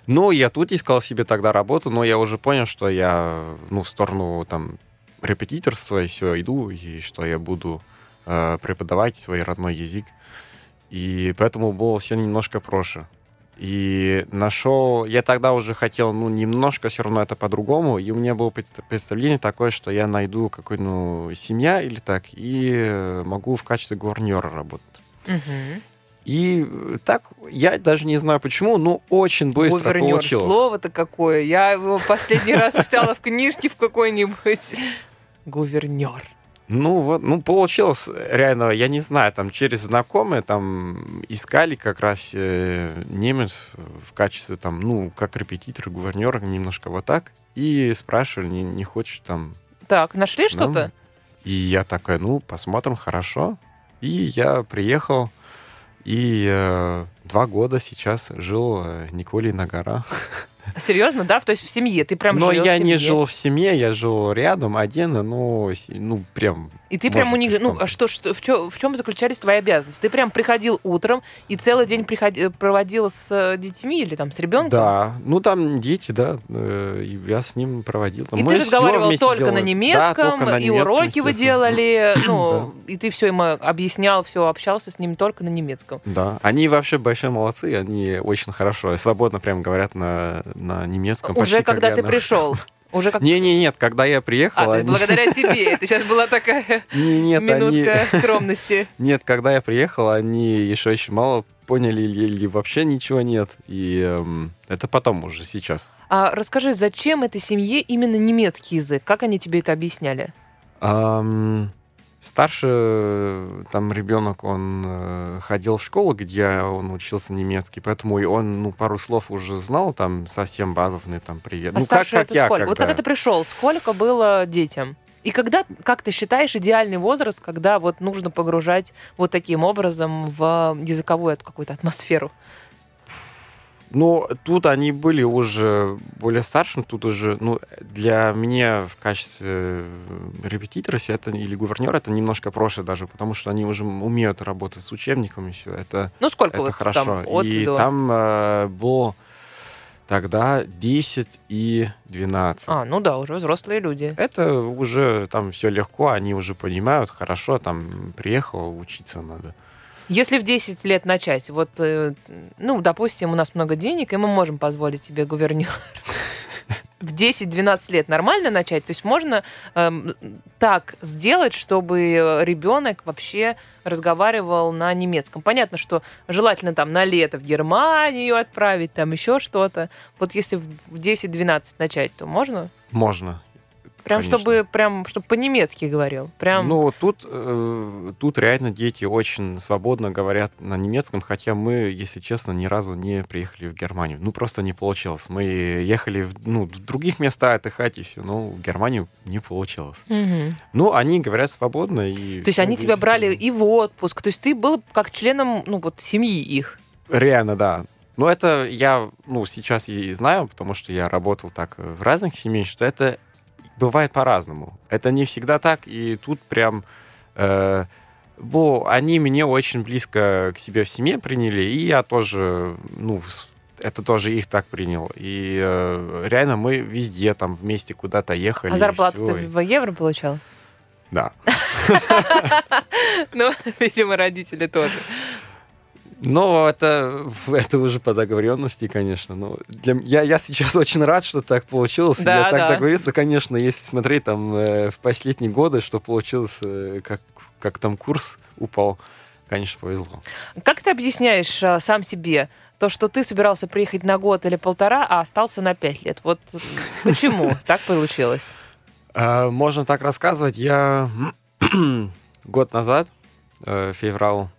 Speaker 5: Ну, я тут искал себе тогда работу, но я уже понял, что я ну, в сторону там репетиторства и все иду, и что я буду э, преподавать свой родной язык. И поэтому было все немножко проще. И нашел, я тогда уже хотел, ну, немножко все равно это по-другому, и у меня было предста- представление такое, что я найду какой ну, семья или так, и э, могу в качестве гувернера работать.
Speaker 4: Мгм.
Speaker 5: И так, я даже не знаю почему, но очень быстро
Speaker 4: Гувернер,
Speaker 5: получилось.
Speaker 4: слово-то какое. Я его последний раз читала в книжке в какой-нибудь. Гувернер.
Speaker 5: Ну вот, ну получилось реально, я не знаю, там через знакомые там искали как раз э, немец в качестве там, ну, как репетитор, гувернера, немножко вот так, и спрашивали, не, не хочешь там.
Speaker 4: Так, нашли что-то?
Speaker 5: И я такая, ну, посмотрим, хорошо. И я приехал, и э, два года сейчас жил э, Николей на горах. [LAUGHS]
Speaker 4: Серьезно, да? То есть в семье. Ты прям
Speaker 5: Но
Speaker 4: жил в
Speaker 5: я не
Speaker 4: семье.
Speaker 5: жил в семье, я жил рядом, один, ну, с- ну, прям...
Speaker 4: И ты прям у них, ну, а что, что в, чем, в чем заключались твои обязанности? Ты прям приходил утром и целый день приходи- проводил с э, детьми или там с ребенком?
Speaker 5: Да, ну там дети, да, э, я с ним проводил. Там.
Speaker 4: И ты разговаривал только на
Speaker 5: делали. Да,
Speaker 4: немецком,
Speaker 5: только на
Speaker 4: и
Speaker 5: немецком,
Speaker 4: уроки вы делали, ну, и ты все ему объяснял, все, общался с ним только на немецком.
Speaker 5: Да, они вообще большие молодцы, они очень хорошо, свободно прям говорят на, на немецком.
Speaker 4: Уже когда ты
Speaker 5: на-
Speaker 4: пришел. [LAUGHS] Уже как...
Speaker 5: Не, не, нет, когда я приехал,
Speaker 4: А,
Speaker 5: они-
Speaker 4: благодаря тебе. [LAUGHS] Это сейчас была такая
Speaker 5: Не, нет,
Speaker 4: минутка
Speaker 5: они...
Speaker 4: скромности. [LAUGHS]
Speaker 5: Нет, когда я приехал, они еще очень мало поняли или, или вообще ничего нет. И эм, это потом уже сейчас.
Speaker 4: А расскажи, зачем этой семье именно немецкий язык? Как они тебе это объясняли?
Speaker 5: Ам, старший э, там ребенок, он э, ходил в школу, где он учился немецкий, поэтому и он ну пару слов уже знал, там совсем базовные там привет.
Speaker 4: А
Speaker 5: ну как как
Speaker 4: это
Speaker 5: я,
Speaker 4: сколько? Вот
Speaker 5: когда-
Speaker 4: когда ты пришел, сколько было детям? И когда, как ты считаешь, идеальный возраст, когда вот нужно погружать вот таким образом в языковую эту какую-то атмосферу?
Speaker 5: Ну, тут они были уже более старшим, тут уже, ну, для меня в качестве э, репетитора это, или гувернера это немножко проще даже, потому что они уже умеют работать с учебниками, все это,
Speaker 4: Ну, сколько
Speaker 5: это
Speaker 4: вот
Speaker 5: хорошо.
Speaker 4: там от
Speaker 5: И
Speaker 4: до?
Speaker 5: там э, было тогда 10 и 12.
Speaker 4: А, ну да, уже взрослые люди.
Speaker 5: Это уже там все легко, они уже понимают, хорошо, там приехал, учиться надо.
Speaker 4: Если в 10 лет начать, вот, э, ну, допустим, у нас много денег, и мы можем позволить тебе гувернер. В 10-12 лет нормально начать? То есть можно эм, так сделать, чтобы ребенок вообще разговаривал на немецком. Понятно, что желательно там на лето в Германию отправить, там еще что-то. Вот если в 10-12 начать, то можно?
Speaker 5: Можно.
Speaker 4: Прям
Speaker 5: Конечно.
Speaker 4: чтобы прям чтобы по-немецки говорил. Прям
Speaker 5: Ну, тут, э, тут реально дети очень свободно говорят на немецком, хотя мы, если честно, ни разу не приехали в Германию. Ну, просто не получилось. Мы ехали в, ну, в других местах отдыхать и все, но в Германию не получилось.
Speaker 4: Мгм.
Speaker 5: Ну, они говорят свободно. И
Speaker 4: То есть они тебя брали
Speaker 5: э,
Speaker 4: и в отпуск. То есть ты был как членом, ну, вот, семьи их.
Speaker 5: Реально, да. Но это я, ну, сейчас и знаю, потому что я работал так в разных семьях, что это бывает по-разному. Это не всегда так, и тут прям... Э, бо они меня очень близко к себе в семье приняли, и я тоже, ну, это тоже их так принял. И э, реально мы везде там вместе куда-то ехали.
Speaker 4: А зарплату ты
Speaker 5: и-
Speaker 4: в евро получал?
Speaker 5: Да. [LAUGHS]
Speaker 4: Ну, [LAUGHS] видимо, родители тоже.
Speaker 5: Ну, это, это уже по договоренности, конечно. Но для, м- я, я сейчас очень рад, что так получилось.
Speaker 4: Да,
Speaker 5: я так
Speaker 4: да.
Speaker 5: договорился, конечно, если смотреть там э, в последние годы, что получилось, э, как, как там курс упал, конечно, повезло.
Speaker 4: Как ты объясняешь а, сам себе то, что ты собирался приехать на год или полтора, а остался на пять лет? Вот почему [LAUGHS] так получилось?
Speaker 5: А, можно так рассказывать. Я [CLEARS THROAT] год назад, э, феврал, э,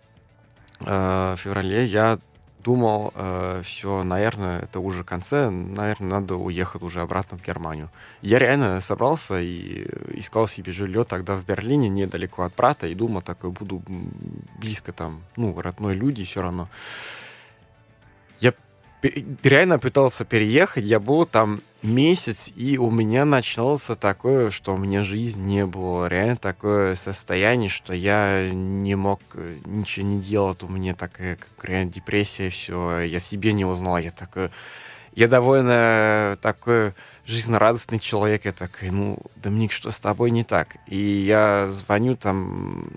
Speaker 5: в феврале, я думал, все, наверное, это уже конце, наверное, надо уехать уже обратно в Германию. Я реально собрался и искал себе жилье тогда в Берлине, недалеко от брата, и думал, такой буду близко там, ну, родной люди все равно. Реально пытался переехать, я был там месяц, и у меня началось такое, что у меня жизнь не было. Реально такое состояние, что я не мог э, ничего не делать. У меня такая как реально депрессия, все. Я себе не узнал. Я такой... Я довольно такой жизнерадостный человек. Я такой, ну, Доминик, что с тобой не так? И я звоню там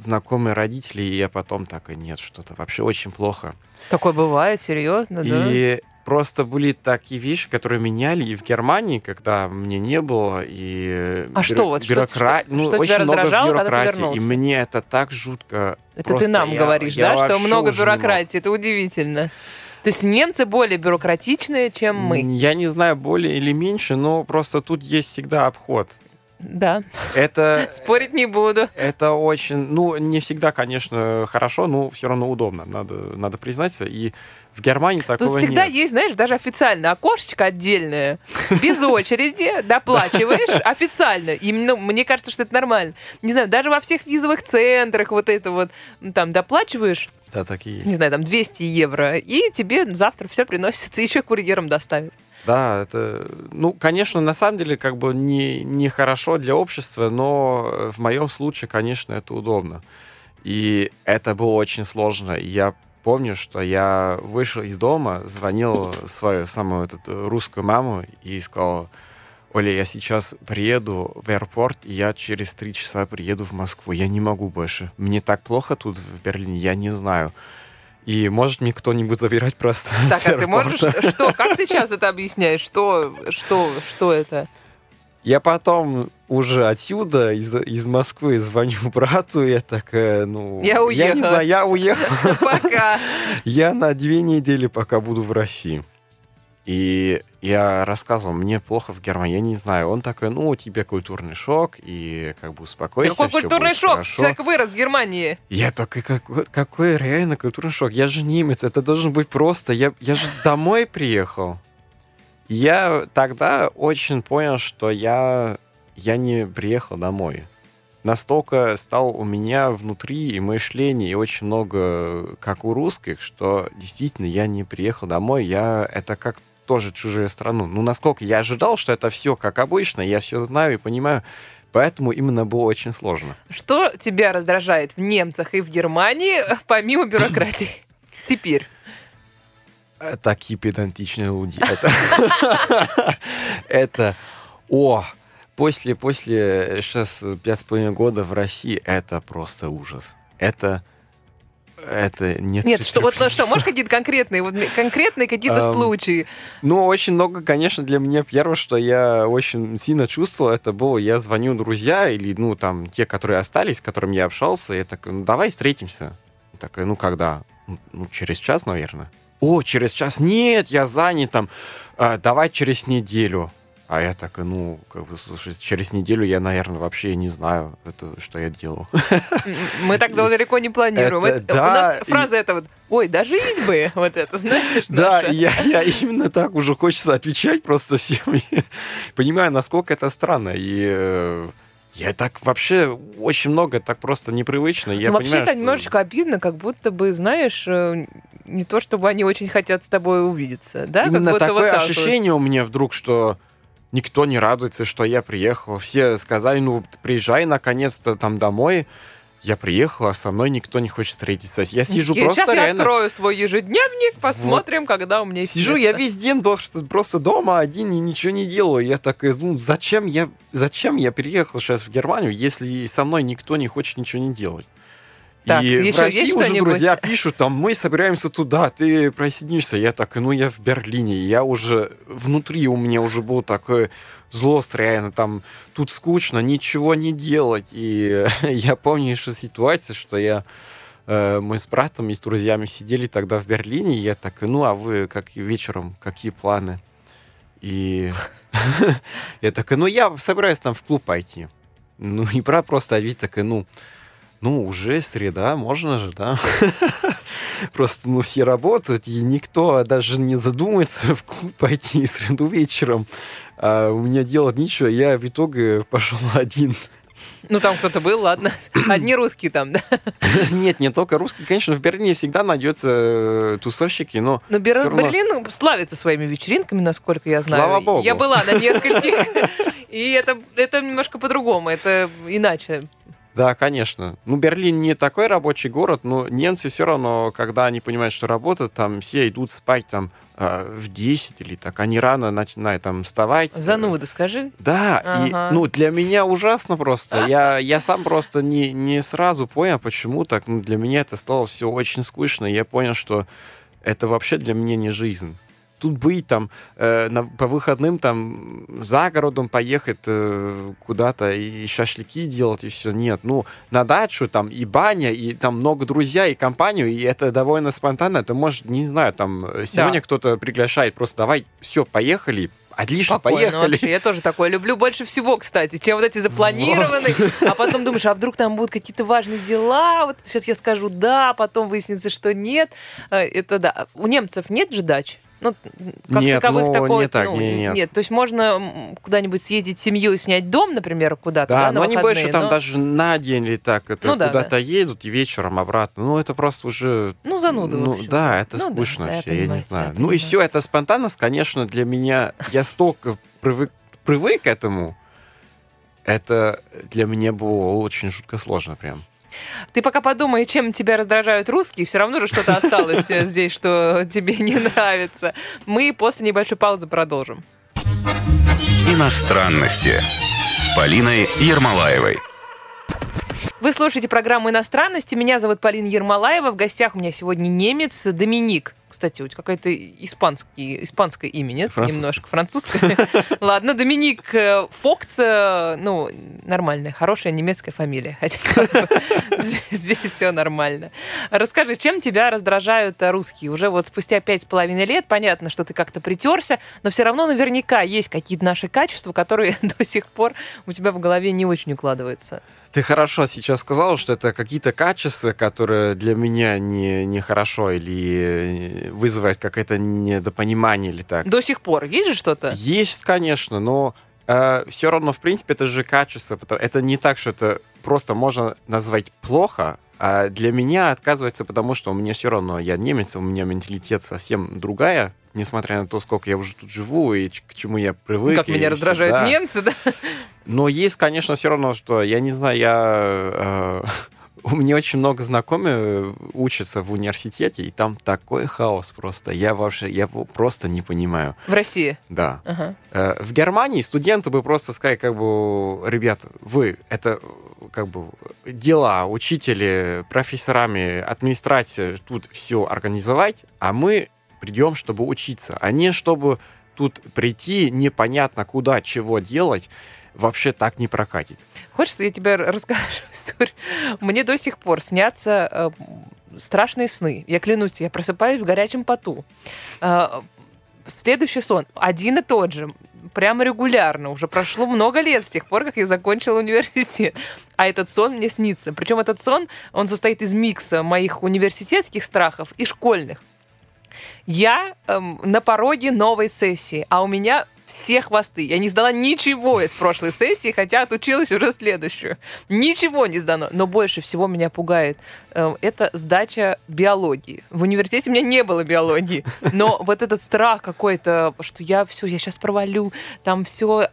Speaker 5: знакомые родители, и я потом такой, нет, что-то вообще очень плохо.
Speaker 4: Такое бывает, серьезно, да?
Speaker 5: И просто были такие вещи, которые меняли и в Германии, когда мне не было, и
Speaker 4: А что вот, что-
Speaker 5: бюрокра-
Speaker 4: что-
Speaker 5: ну,
Speaker 4: что тебя
Speaker 5: очень много
Speaker 4: когда ты
Speaker 5: бюрократии, и мне это так жутко.
Speaker 4: Это
Speaker 5: Просто
Speaker 4: ты нам
Speaker 5: я-
Speaker 4: говоришь,
Speaker 5: я
Speaker 4: да, что
Speaker 5: вообще
Speaker 4: много
Speaker 5: не мог.
Speaker 4: бюрократии. Это удивительно. То есть немцы более бюрократичные, чем мы.
Speaker 5: Я не знаю, более или меньше, но просто тут есть всегда обход.
Speaker 4: Да,
Speaker 5: Это,
Speaker 4: спорить не буду.
Speaker 5: это очень, ну, не всегда, конечно, хорошо, но все равно удобно, надо, надо признаться. И в Германии такого
Speaker 4: Тут всегда
Speaker 5: нет.
Speaker 4: есть, знаешь, даже официально окошечко отдельное, без [LAUGHS] очереди, доплачиваешь официально. И ну, мне кажется, что это нормально. Не знаю, даже во всех визовых центрах вот это вот, там, доплачиваешь,
Speaker 5: Да, так и есть.
Speaker 4: не знаю, там, 200 евро, и тебе завтра все приносится, еще курьером доставят.
Speaker 5: Да, это, ну, конечно, на самом деле, как бы не, не хорошо для общества, но в моем случае, конечно, это удобно. И это было очень сложно. Я помню, что я вышел из дома, звонил свою самую эту русскую маму и сказал, Оля, я сейчас приеду в аэропорт, и я через три часа приеду в Москву. Я не могу больше. Мне так плохо тут в Берлине, я не знаю. И может мне кто-нибудь забирать просто [LAUGHS]
Speaker 4: Так, а ты можешь, [LAUGHS] что, как ты сейчас [LAUGHS] это объясняешь? Что, что, что это?
Speaker 5: Я потом уже отсюда, из, из Москвы, звоню брату, я такая, ну...
Speaker 4: Я
Speaker 5: Я не
Speaker 4: уехала.
Speaker 5: знаю, я уехал.
Speaker 4: Пока.
Speaker 5: Я на две недели пока буду в России. И я рассказывал, мне плохо в Германии, я не знаю. Он такой, ну, у тебя культурный шок, и как бы успокойся,
Speaker 4: Какой культурный шок?
Speaker 5: хорошо».
Speaker 4: Человек вырос в Германии.
Speaker 5: Я такой, какой, какой реально культурный шок? Я же немец, это должен быть просто. Я, я же домой приехал. Я тогда очень понял, что я, я не приехал домой. Настолько стал у меня внутри и мышление, и очень много, как у русских, что действительно я не приехал домой. Я это как тоже чужая страну. Ну, насколько я ожидал, что это все как обычно, я все знаю и понимаю. Поэтому именно было очень сложно.
Speaker 4: Что тебя раздражает в немцах и в Германии, [LAUGHS] помимо бюрократии? [CLEARS THROAT] Теперь.
Speaker 5: Э, Такие педантичные люди. Это, [LAUGHS] это, о, после, после сейчас пять с половиной года в России, это просто ужас. Это, это нет.
Speaker 4: Нет, что, вот ну, что, можешь какие-то конкретные, вот, конкретные какие-то случаи?
Speaker 5: Ну, очень много, конечно, для меня первое, что я очень сильно чувствовал, это было, я звоню друзья или, ну, там, те, которые остались, с которыми я общался, я такой, ну, давай встретимся. Такой, ну, когда? «Ну, Ну, через час, наверное. О, через час? Нет, я занят там. «А, давай через неделю. А я такой, ну, как бы, слушай, через неделю я, наверное, вообще не знаю, это, что я делал.
Speaker 4: М, Мы так далеко не планируем.
Speaker 5: Это
Speaker 4: Это- У
Speaker 5: да,
Speaker 4: нас
Speaker 5: и-
Speaker 4: фраза эта вот, ой, дожить бы, [LAUGHS] вот это, знаешь?
Speaker 5: Да, и я, я именно так уже хочется отвечать просто всем. И Понимаю, насколько это странно. И э, я так вообще очень много, так просто непривычно. Я
Speaker 4: Ну, вообще
Speaker 5: понимаю,
Speaker 4: это
Speaker 5: что-
Speaker 4: немножечко обидно, как будто бы, знаешь, э, не то, чтобы они очень хотят с тобой увидеться, да?
Speaker 5: Именно
Speaker 4: будто вот
Speaker 5: такое
Speaker 4: так вот.
Speaker 5: ощущение у меня вдруг, что никто не радуется, что я приехал. Все сказали, ну, приезжай наконец-то там домой. Я приехал, а со мной никто не хочет встретиться. Я сижу [LAUGHS]
Speaker 4: Я-
Speaker 5: просто
Speaker 4: Сейчас я
Speaker 5: реально...
Speaker 4: открою свой ежедневник, посмотрим, когда у меня есть
Speaker 5: Сижу
Speaker 4: место.
Speaker 5: я весь день просто, просто дома один и ничего не делаю. Я так, ну, зачем я, зачем я переехал сейчас в Германию, если со мной никто не хочет ничего не делать?
Speaker 4: Так,
Speaker 5: и в России уже друзья пишут, там, мы собираемся туда, ты присоединишься. Я так, ну, я в Берлине. Я уже, внутри у меня уже был такой злость, реально, там, тут скучно, ничего не делать. И [LAUGHS] я помню еще ситуацию, что я э, мы с братом и с друзьями сидели тогда в Берлине, и я так, ну, а вы как вечером, какие планы? И [LAUGHS] я такой, ну, я собираюсь там в клуб пойти. Ну, и брат просто ответил такой, ну, ну, уже среда, можно же, да? [LAUGHS] Просто, ну, все работают, и никто даже не задумается [LAUGHS] в клуб пойти в среду вечером. А у меня делать нечего, я в итоге пошел [LAUGHS] один.
Speaker 4: Ну, там кто-то был, ладно. [COUGHS] Одни русские там, да.
Speaker 5: Нет, не только русский, конечно, в Берлине всегда найдется э, тусовщики, но
Speaker 4: Но Бер-
Speaker 5: равно-
Speaker 4: Берлин славится своими вечеринками, насколько я знаю.
Speaker 5: Слава богу.
Speaker 4: Я была на нескольких, и это, это немножко по-другому, это иначе.
Speaker 5: Да, конечно. Ну, Берлин не такой рабочий город, но немцы все равно, когда они понимают, что работают, там все идут спать там э, в 10 или так, они рано начинают там вставать.
Speaker 4: Зануда, скажи.
Speaker 5: Да,
Speaker 4: Ага.
Speaker 5: и, ну, для меня ужасно просто. [LAUGHS] Я, я сам просто не, не сразу понял, почему так. Ну, для меня это стало все очень скучно. Я понял, что это вообще для меня не жизнь. Тут быть там э, на- по выходным там за городом поехать э, куда-то и шашлыки делать и все. Нет, ну на дачу там и баня, и там много друзей, и компанию, и это довольно спонтанно. Это может, не знаю, там сегодня кто-то приглашает, просто давай, все, поехали, отлично,
Speaker 4: Спокойно
Speaker 5: поехали.
Speaker 4: вообще. Я тоже такое люблю больше всего, кстати, чем вот эти запланированные. А потом думаешь, а вдруг там будут какие-то важные дела? Вот сейчас я скажу да, потом выяснится, что нет. Э, Это да. У немцев нет же дач? Ну, как
Speaker 5: Нет,
Speaker 4: таковых
Speaker 5: ну,
Speaker 4: такого,
Speaker 5: не так,
Speaker 4: ну,
Speaker 5: не- нет.
Speaker 4: То есть можно куда-нибудь съездить семьей, снять дом, например, куда-то, да,
Speaker 5: Да, но они
Speaker 4: выходные,
Speaker 5: больше там
Speaker 4: но-
Speaker 5: даже на день или так это
Speaker 4: Ну да,
Speaker 5: куда-то едут и вечером обратно. Ну, это просто уже...
Speaker 4: Ну, зануды, в
Speaker 5: Ну, да, это
Speaker 4: Ну да,
Speaker 5: скучно
Speaker 4: да, я
Speaker 5: все, я,
Speaker 4: понимаю
Speaker 5: не знаю.
Speaker 4: я
Speaker 5: Ну и все, это спонтанность, конечно, для меня... Я столько привык, привык к этому. Это для меня было очень жутко сложно прям.
Speaker 4: Ты пока подумай, чем тебя раздражают русские, все равно же что-то осталось э, здесь, что тебе не нравится. Мы после небольшой паузы продолжим.
Speaker 3: Иностранности с Полиной Ермолаевой.
Speaker 4: Вы слушаете программу «Иностранности». Меня зовут Полина Ермолаева. В гостях у меня сегодня немец Доминик. Кстати, вот какое-то испанский, испанское имя, нет?
Speaker 5: Французское.
Speaker 4: Немножко французское. [LAUGHS] Ладно, Доминик э, Фокт, э, ну, нормальная, хорошая немецкая фамилия. Хотя [LAUGHS] здесь все нормально. Расскажи, чем тебя раздражают э, русские? Уже вот спустя пять с половиной лет понятно, что ты как-то притерся, но все равно наверняка есть какие-то наши качества, которые [LAUGHS] до сих пор у тебя в голове не очень укладываются.
Speaker 5: Ты хорошо сейчас сказал, что это какие-то качества, которые для меня не, не хорошо или э, вызывают какое-то недопонимание или так.
Speaker 4: До сих пор есть же что-то?
Speaker 5: Есть, конечно, но все равно, в принципе, это же качество. Это не так, что это просто можно назвать плохо, а для меня отказывается, потому что у меня все равно, я немец, у меня менталитет совсем другая, несмотря на то, сколько я уже тут живу и к чему я привык.
Speaker 4: Ну, как меня раздражают
Speaker 5: да.
Speaker 4: немцы, да?
Speaker 5: Но есть, конечно, все равно, что, я не знаю, я... э, [LAUGHS] у меня очень много знакомых учатся в университете, и там такой хаос просто. Я вообще, я просто не понимаю.
Speaker 4: В России.
Speaker 5: Да.
Speaker 4: Ага.
Speaker 5: Э, В Германии студенты бы просто сказали, как бы, ребят, вы, это как бы дела, учители, профессорами, администрация, тут все организовать, а мы придем, чтобы учиться, а не чтобы тут прийти непонятно куда, чего делать, вообще так не прокатит.
Speaker 4: Хочешь, я тебе расскажу [LAUGHS] историю? Мне до сих пор снятся э, страшные сны. Я клянусь, я просыпаюсь в горячем поту. Э, следующий сон один и тот же. Прямо регулярно. Уже прошло много лет с тех пор, как я закончила университет. А этот сон мне снится. Причем этот сон, он состоит из микса моих университетских страхов и школьных. Я эм, на пороге новой сессии, а у меня все хвосты. Я не сдала ничего из прошлой сессии, хотя отучилась уже следующую. Ничего не сдано. Но больше всего меня пугает э, это сдача биологии. В университете у меня не было биологии, но вот этот страх какой-то, что я все, я сейчас провалю, там все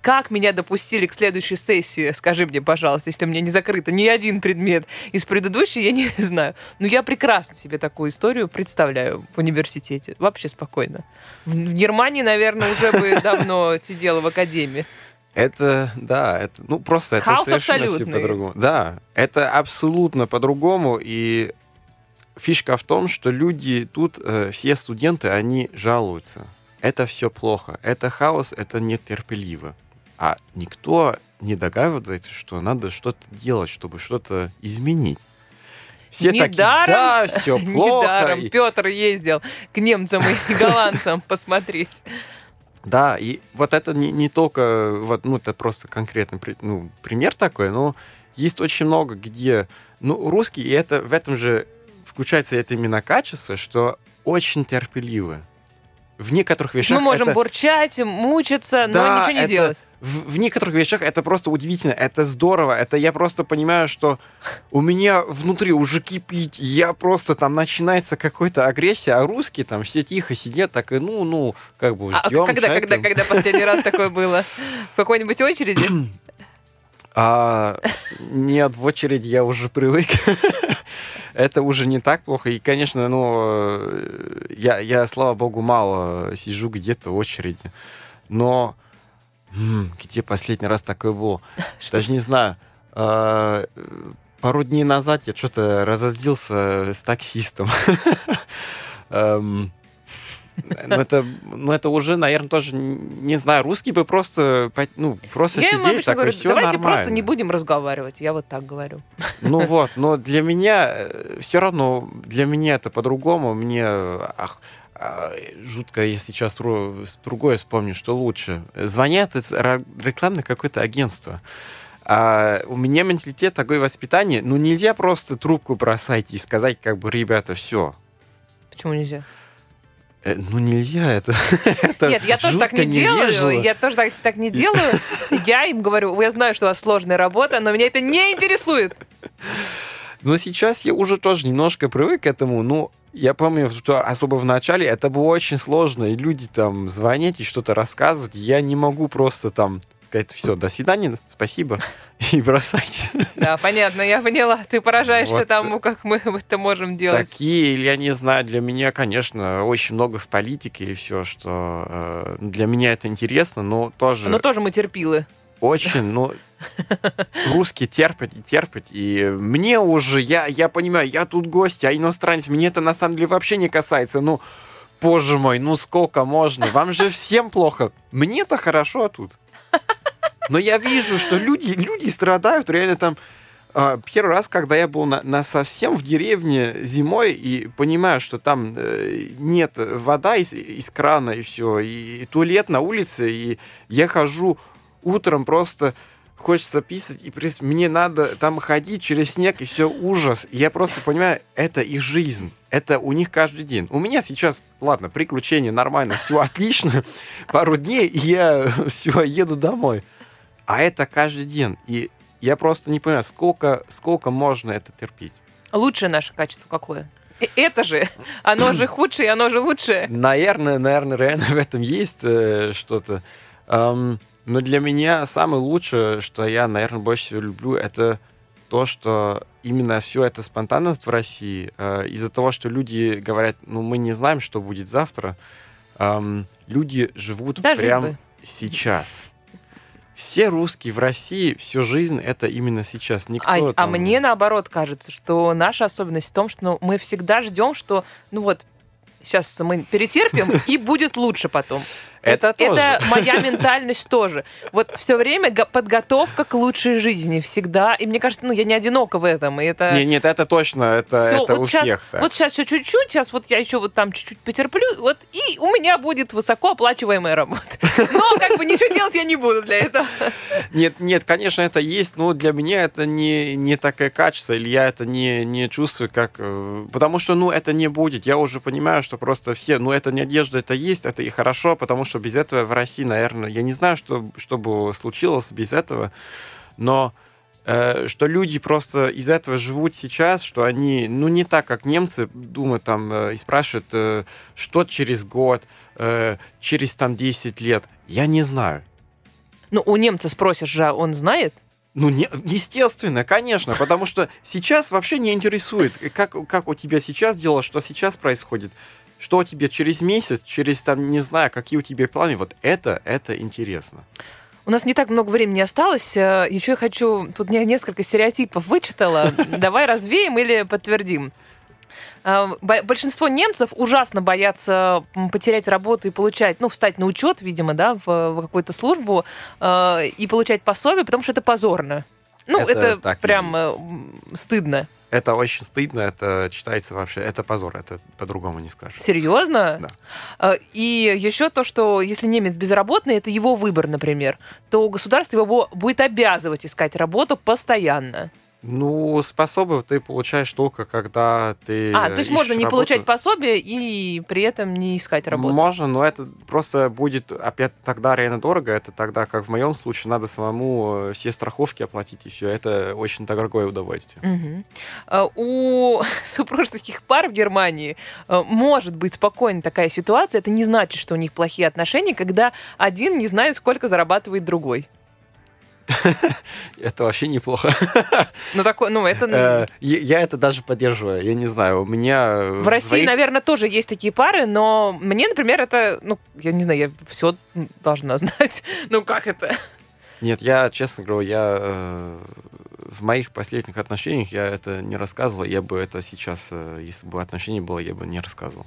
Speaker 4: как меня допустили к следующей сессии, скажи мне, пожалуйста, если у меня не закрыто ни один предмет из предыдущей, я не [LAUGHS] знаю. Но я прекрасно себе такую историю представляю в университете. Вообще спокойно. В Германии, наверное, уже бы [LAUGHS] давно сидела в академии.
Speaker 5: Это, да, это, ну просто это
Speaker 4: Хаос
Speaker 5: совершенно все
Speaker 4: абсолютный.
Speaker 5: по-другому. Да, это абсолютно по-другому, и фишка в том, что люди тут, э, все студенты, они жалуются. Это все плохо, это хаос, это нетерпеливо. А никто не догадывается, что надо что-то делать, чтобы что-то изменить. Все такие,
Speaker 4: Недаром-
Speaker 5: да, все [LAUGHS] плохо.
Speaker 4: Недаром
Speaker 5: и-
Speaker 4: Петр ездил к немцам и [LAUGHS] голландцам посмотреть.
Speaker 5: Да, и вот это не, не только, вот, ну, это просто конкретный ну, пример такой, но есть очень много, где, ну, русский, и это в этом же включается это именно качество, что очень терпеливы. В некоторых вещах
Speaker 4: Мы можем
Speaker 5: это-
Speaker 4: бурчать, мучиться, но
Speaker 5: Да,
Speaker 4: ничего не
Speaker 5: это-
Speaker 4: делать.
Speaker 5: в, в некоторых вещах это просто удивительно, это здорово, это я просто понимаю, что у меня внутри уже кипит, я просто там начинается какая-то агрессия, а русские там все тихо сидят, так и ну, ну, как бы
Speaker 4: А
Speaker 5: ждем,
Speaker 4: когда,
Speaker 5: чай
Speaker 4: когда,
Speaker 5: пьем.
Speaker 4: когда последний раз такое было? В какой-нибудь очереди?
Speaker 5: А, нет, в очередь я уже привык. Это уже не так плохо. И, конечно, ну, э, я, я, слава богу, мало сижу где-то в очереди. Но где последний раз такое было? [LAUGHS] Даже не знаю. А, Пару дней назад я что-то разозлился с таксистом. [LAUGHS] Эм, Ну, это, ну, это уже, наверное, тоже, не знаю, русский бы просто, ну, просто
Speaker 4: Я
Speaker 5: сидели, такой,
Speaker 4: говорю,
Speaker 5: все
Speaker 4: давайте
Speaker 5: нормально.
Speaker 4: просто не будем разговаривать. Я вот так говорю.
Speaker 5: Ну [LAUGHS] вот, но для меня все равно, для меня это по-другому. Мне ах, а, жутко, я сейчас ру- другое вспомню, что лучше. Звонят из рекламное какое-то агентство. А у меня менталитет такое воспитание, ну нельзя просто трубку бросать и сказать, как бы, ребята, все.
Speaker 4: Почему нельзя?
Speaker 5: Ну нельзя, это, [LAUGHS] это
Speaker 4: Нет, я тоже так не делаю.
Speaker 5: невежливо.
Speaker 4: Я тоже так, так не делаю. Я им говорю, я знаю, что у вас сложная работа, но меня это не интересует.
Speaker 5: Но сейчас я уже тоже немножко привык к этому. Ну, я помню, что особо в начале это было очень сложно, и люди там звонить и что-то рассказывать. Я не могу просто там сказать, все, до свидания, спасибо, [LAUGHS] и бросать.
Speaker 4: Да, понятно, я поняла. Ты поражаешься
Speaker 5: Вот.
Speaker 4: тому, как мы это можем делать.
Speaker 5: Такие, я не знаю, для меня, конечно, очень много в политике и все, что э, для меня это интересно, но тоже
Speaker 4: Но тоже мы терпилы.
Speaker 5: очень, ну, русские терпят и терпят, и мне уже, я, я понимаю, я тут гость, я иностранец, мне это на самом деле вообще не касается, ну, боже мой, ну сколько можно, вам же всем плохо, мне-то хорошо тут. Но я вижу, что люди, люди страдают, реально там, а, Первый раз, когда я был на, на совсем в деревне зимой и понимаю, что там э, нет вода из, из крана и все, и туалет на улице, и я хожу утром просто хочется писать, и прис- мне надо там ходить через снег, и все ужас. И я просто понимаю, это их жизнь. Это у них каждый день. У меня сейчас, ладно, приключения нормально, все отлично. Пару дней, и я [LAUGHS] все, еду домой. А это каждый день. И я просто не понимаю, сколько, сколько можно это терпеть.
Speaker 4: Лучшее наше качество какое? Это же, [LAUGHS] оно же худшее, оно же лучшее.
Speaker 5: Наверное, наверное, реально в этом есть э, что-то. Ам, но для меня самое лучшее, что я, наверное, больше всего люблю, это то, что именно все это спонтанность в России, э, из-за того, что люди говорят, ну, мы не знаем, что будет завтра, ам, люди живут
Speaker 4: Дожить
Speaker 5: прям
Speaker 4: бы.
Speaker 5: сейчас. Все русские в России всю жизнь это именно сейчас. Никто
Speaker 4: А, а
Speaker 5: там-
Speaker 4: мне наоборот кажется, что наша особенность в том, что ну, мы всегда ждем, что ну вот сейчас мы перетерпим [LAUGHS] и будет лучше потом.
Speaker 5: Это тоже.
Speaker 4: Это моя ментальность тоже. Вот все время го- подготовка к лучшей жизни всегда. И мне кажется, ну я не одинока в этом. И это
Speaker 5: Не, нет, это точно, это,
Speaker 4: всё,
Speaker 5: это
Speaker 4: вот
Speaker 5: у
Speaker 4: щас-
Speaker 5: всех так.
Speaker 4: Вот сейчас еще чуть-чуть, сейчас вот я еще вот там чуть-чуть потерплю, вот и у меня будет высоко оплачиваемая работа. Но как бы ничего делать я не буду для этого.
Speaker 5: Нет, нет, конечно, это есть, но для меня это не, не такое качество, или я это не, не чувствую, как... э, Потому что, ну, это не будет. Я уже понимаю, что просто все, ну, эта надежда, это есть, это и хорошо, потому что без этого в России, наверное, я не знаю, что, что бы случилось без этого, но э, что люди просто из этого живут сейчас, что они, ну, не так, как немцы думают там э, и спрашивают, э, что через год, э, через там 10 лет. Я не знаю.
Speaker 4: Ну, у немца спросишь же, он знает?
Speaker 5: Ну, не, естественно, конечно, потому что сейчас вообще не интересует, как, как у тебя сейчас дела, что сейчас происходит, что у тебя через месяц, через, там, не знаю, какие у тебя планы, вот это, это интересно.
Speaker 4: У нас не так много времени осталось. Э, Еще я хочу... Тут не- несколько стереотипов вычитала. [LAUGHS] Давай развеем или подтвердим. Бо- Большинство немцев ужасно боятся потерять работу и получать, ну, встать на учет, видимо, да, в, какую-то службу э, и получать пособие, потому что это позорно. Ну,
Speaker 5: Это
Speaker 4: это, прям э, стыдно.
Speaker 5: Это очень стыдно, это читается вообще, это позор, это по-другому не скажешь.
Speaker 4: Серьезно?
Speaker 5: Да.
Speaker 4: А, И еще то, что если немец безработный, это его выбор, например, то государство его будет обязывать искать работу постоянно.
Speaker 5: Ну, способы ты получаешь только, когда ты
Speaker 4: А, то есть можно не
Speaker 5: работу.
Speaker 4: получать пособие и при этом не искать работу.
Speaker 5: Можно, но это просто будет опять тогда реально дорого. Это тогда, как в моем случае, надо самому э, все страховки оплатить и все. Это очень дорогое удовольствие.
Speaker 4: А, У [LAUGHS] супружеских пар в Германии э, может быть спокойно такая ситуация. Это не значит, что у них плохие отношения, когда один не знает, сколько зарабатывает другой.
Speaker 5: Это вообще неплохо.
Speaker 4: Ну, такое, ну, это...
Speaker 5: Э, Я я это даже поддерживаю. Я не знаю, у меня...
Speaker 4: В России, наверное, тоже есть такие пары, но мне, например, это, ну, я не знаю, я все должна знать. [LAUGHS] Ну, как это?
Speaker 5: Нет, я, честно говорю, я э, в моих последних отношениях я это не рассказывал. Я бы это сейчас, э, если бы отношение было, я бы не рассказывал.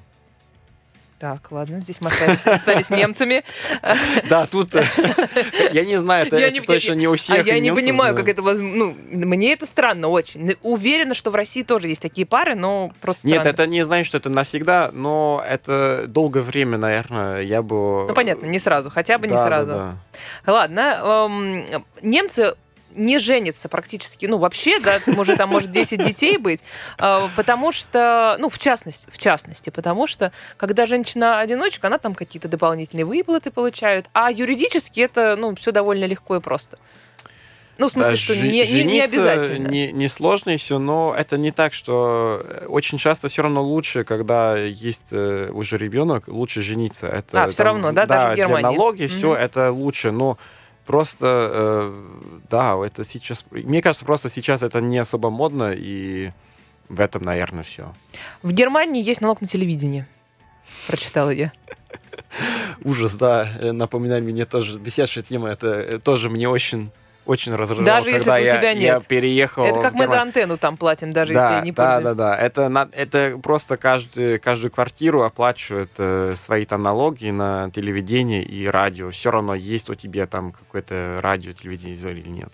Speaker 4: Так, ладно, здесь мы остались, остались немцами.
Speaker 5: Да, тут э, я не знаю, это
Speaker 4: Я
Speaker 5: это
Speaker 4: не-
Speaker 5: точно не у
Speaker 4: А
Speaker 5: всех.
Speaker 4: я
Speaker 5: и
Speaker 4: не понимаю, как это возможно. Ну, мне это странно очень. Уверена, что в России тоже есть такие пары, но просто
Speaker 5: Нет,
Speaker 4: странно.
Speaker 5: это не значит, что это навсегда, но это долгое время, наверное, я бы...
Speaker 4: Ну, понятно, не сразу, хотя бы не
Speaker 5: Да,
Speaker 4: сразу.
Speaker 5: да.
Speaker 4: Ладно, эм, немцы не женятся практически, ну, вообще, да, уже там может 10 детей быть, э, потому что, ну, в частности, в частности, потому что, когда женщина-одиночка, она там какие-то дополнительные выплаты получает, а юридически это, ну, все довольно легко и просто. Ну, в смысле,
Speaker 5: Да,
Speaker 4: что не, не- не обязательно.
Speaker 5: Не, не сложно все, но это не так, что э, очень часто все равно лучше, когда есть э, уже ребенок, лучше жениться. Это,
Speaker 4: А, всё равно, да, даже в
Speaker 5: для
Speaker 4: Германии?
Speaker 5: налоги все
Speaker 4: Мгм.
Speaker 5: это лучше, но просто, э, да, это сейчас... Мне кажется, просто сейчас это не особо модно, и в этом, наверное, все.
Speaker 4: В Германии есть налог на телевидение. Прочитала я.
Speaker 5: Ужас, да, напоминай мне тоже, беседующая тема, это э, тоже мне очень очень раздражало,
Speaker 4: Даже если
Speaker 5: когда
Speaker 4: у
Speaker 5: я,
Speaker 4: тебя
Speaker 5: я
Speaker 4: нет.
Speaker 5: переехал
Speaker 4: это как мы за антенну там платим, даже
Speaker 5: да,
Speaker 4: если не
Speaker 5: да,
Speaker 4: пользуемся.
Speaker 5: да, да. Это, на- это просто каждый, каждую квартиру оплачивает э, свои там налоги на телевидение и радио. Все равно есть у тебя там какое-то радио, телевидение или нет.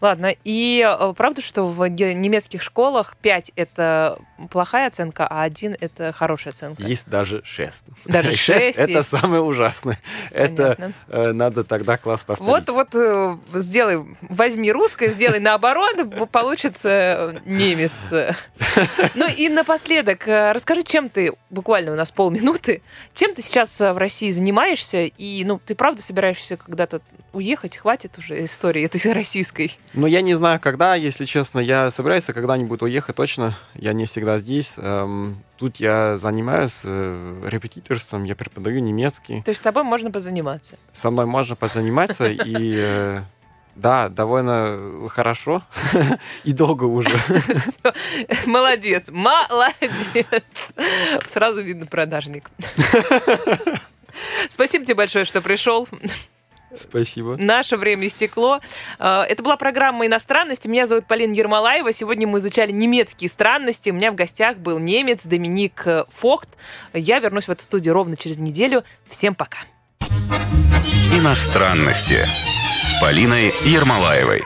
Speaker 4: Ладно, и э, правда, что в немецких школах 5 это плохая оценка, а 1 это хорошая оценка?
Speaker 5: Есть даже 6.
Speaker 4: Даже [LAUGHS] шесть
Speaker 5: Это
Speaker 4: есть?
Speaker 5: самое ужасное. Это
Speaker 4: Понятно.
Speaker 5: э, надо тогда класс повторить.
Speaker 4: Вот, вот э, сделай, возьми русское, сделай наоборот, получится э, немец. [LAUGHS] Ну и напоследок, э, расскажи, чем ты, буквально у нас полминуты, чем ты сейчас в России занимаешься, и, ну, ты правда собираешься когда-то уехать, хватит уже истории этой [LAUGHS] российской?
Speaker 5: Ну, я не знаю, когда, если честно. Я собираюсь когда-нибудь уехать точно. Я не всегда здесь. Эм, тут я занимаюсь э, репетиторством, я преподаю немецкий.
Speaker 4: То есть с собой можно позаниматься.
Speaker 5: Со мной можно позаниматься, и э, да, довольно хорошо [LAUGHS] и долго уже.
Speaker 4: Молодец, молодец. Сразу видно продажник. [LAUGHS] Спасибо тебе большое, что пришел.
Speaker 5: Спасибо.
Speaker 4: Наше время истекло. Э, Это была программа «Иностранности». Меня зовут Полина Ермолаева. Сегодня мы изучали немецкие странности. У меня в гостях был немец Доминик э, Фохт. Я вернусь в эту студию ровно через неделю. Всем пока.
Speaker 3: Иностранности с Полиной Ермолаевой.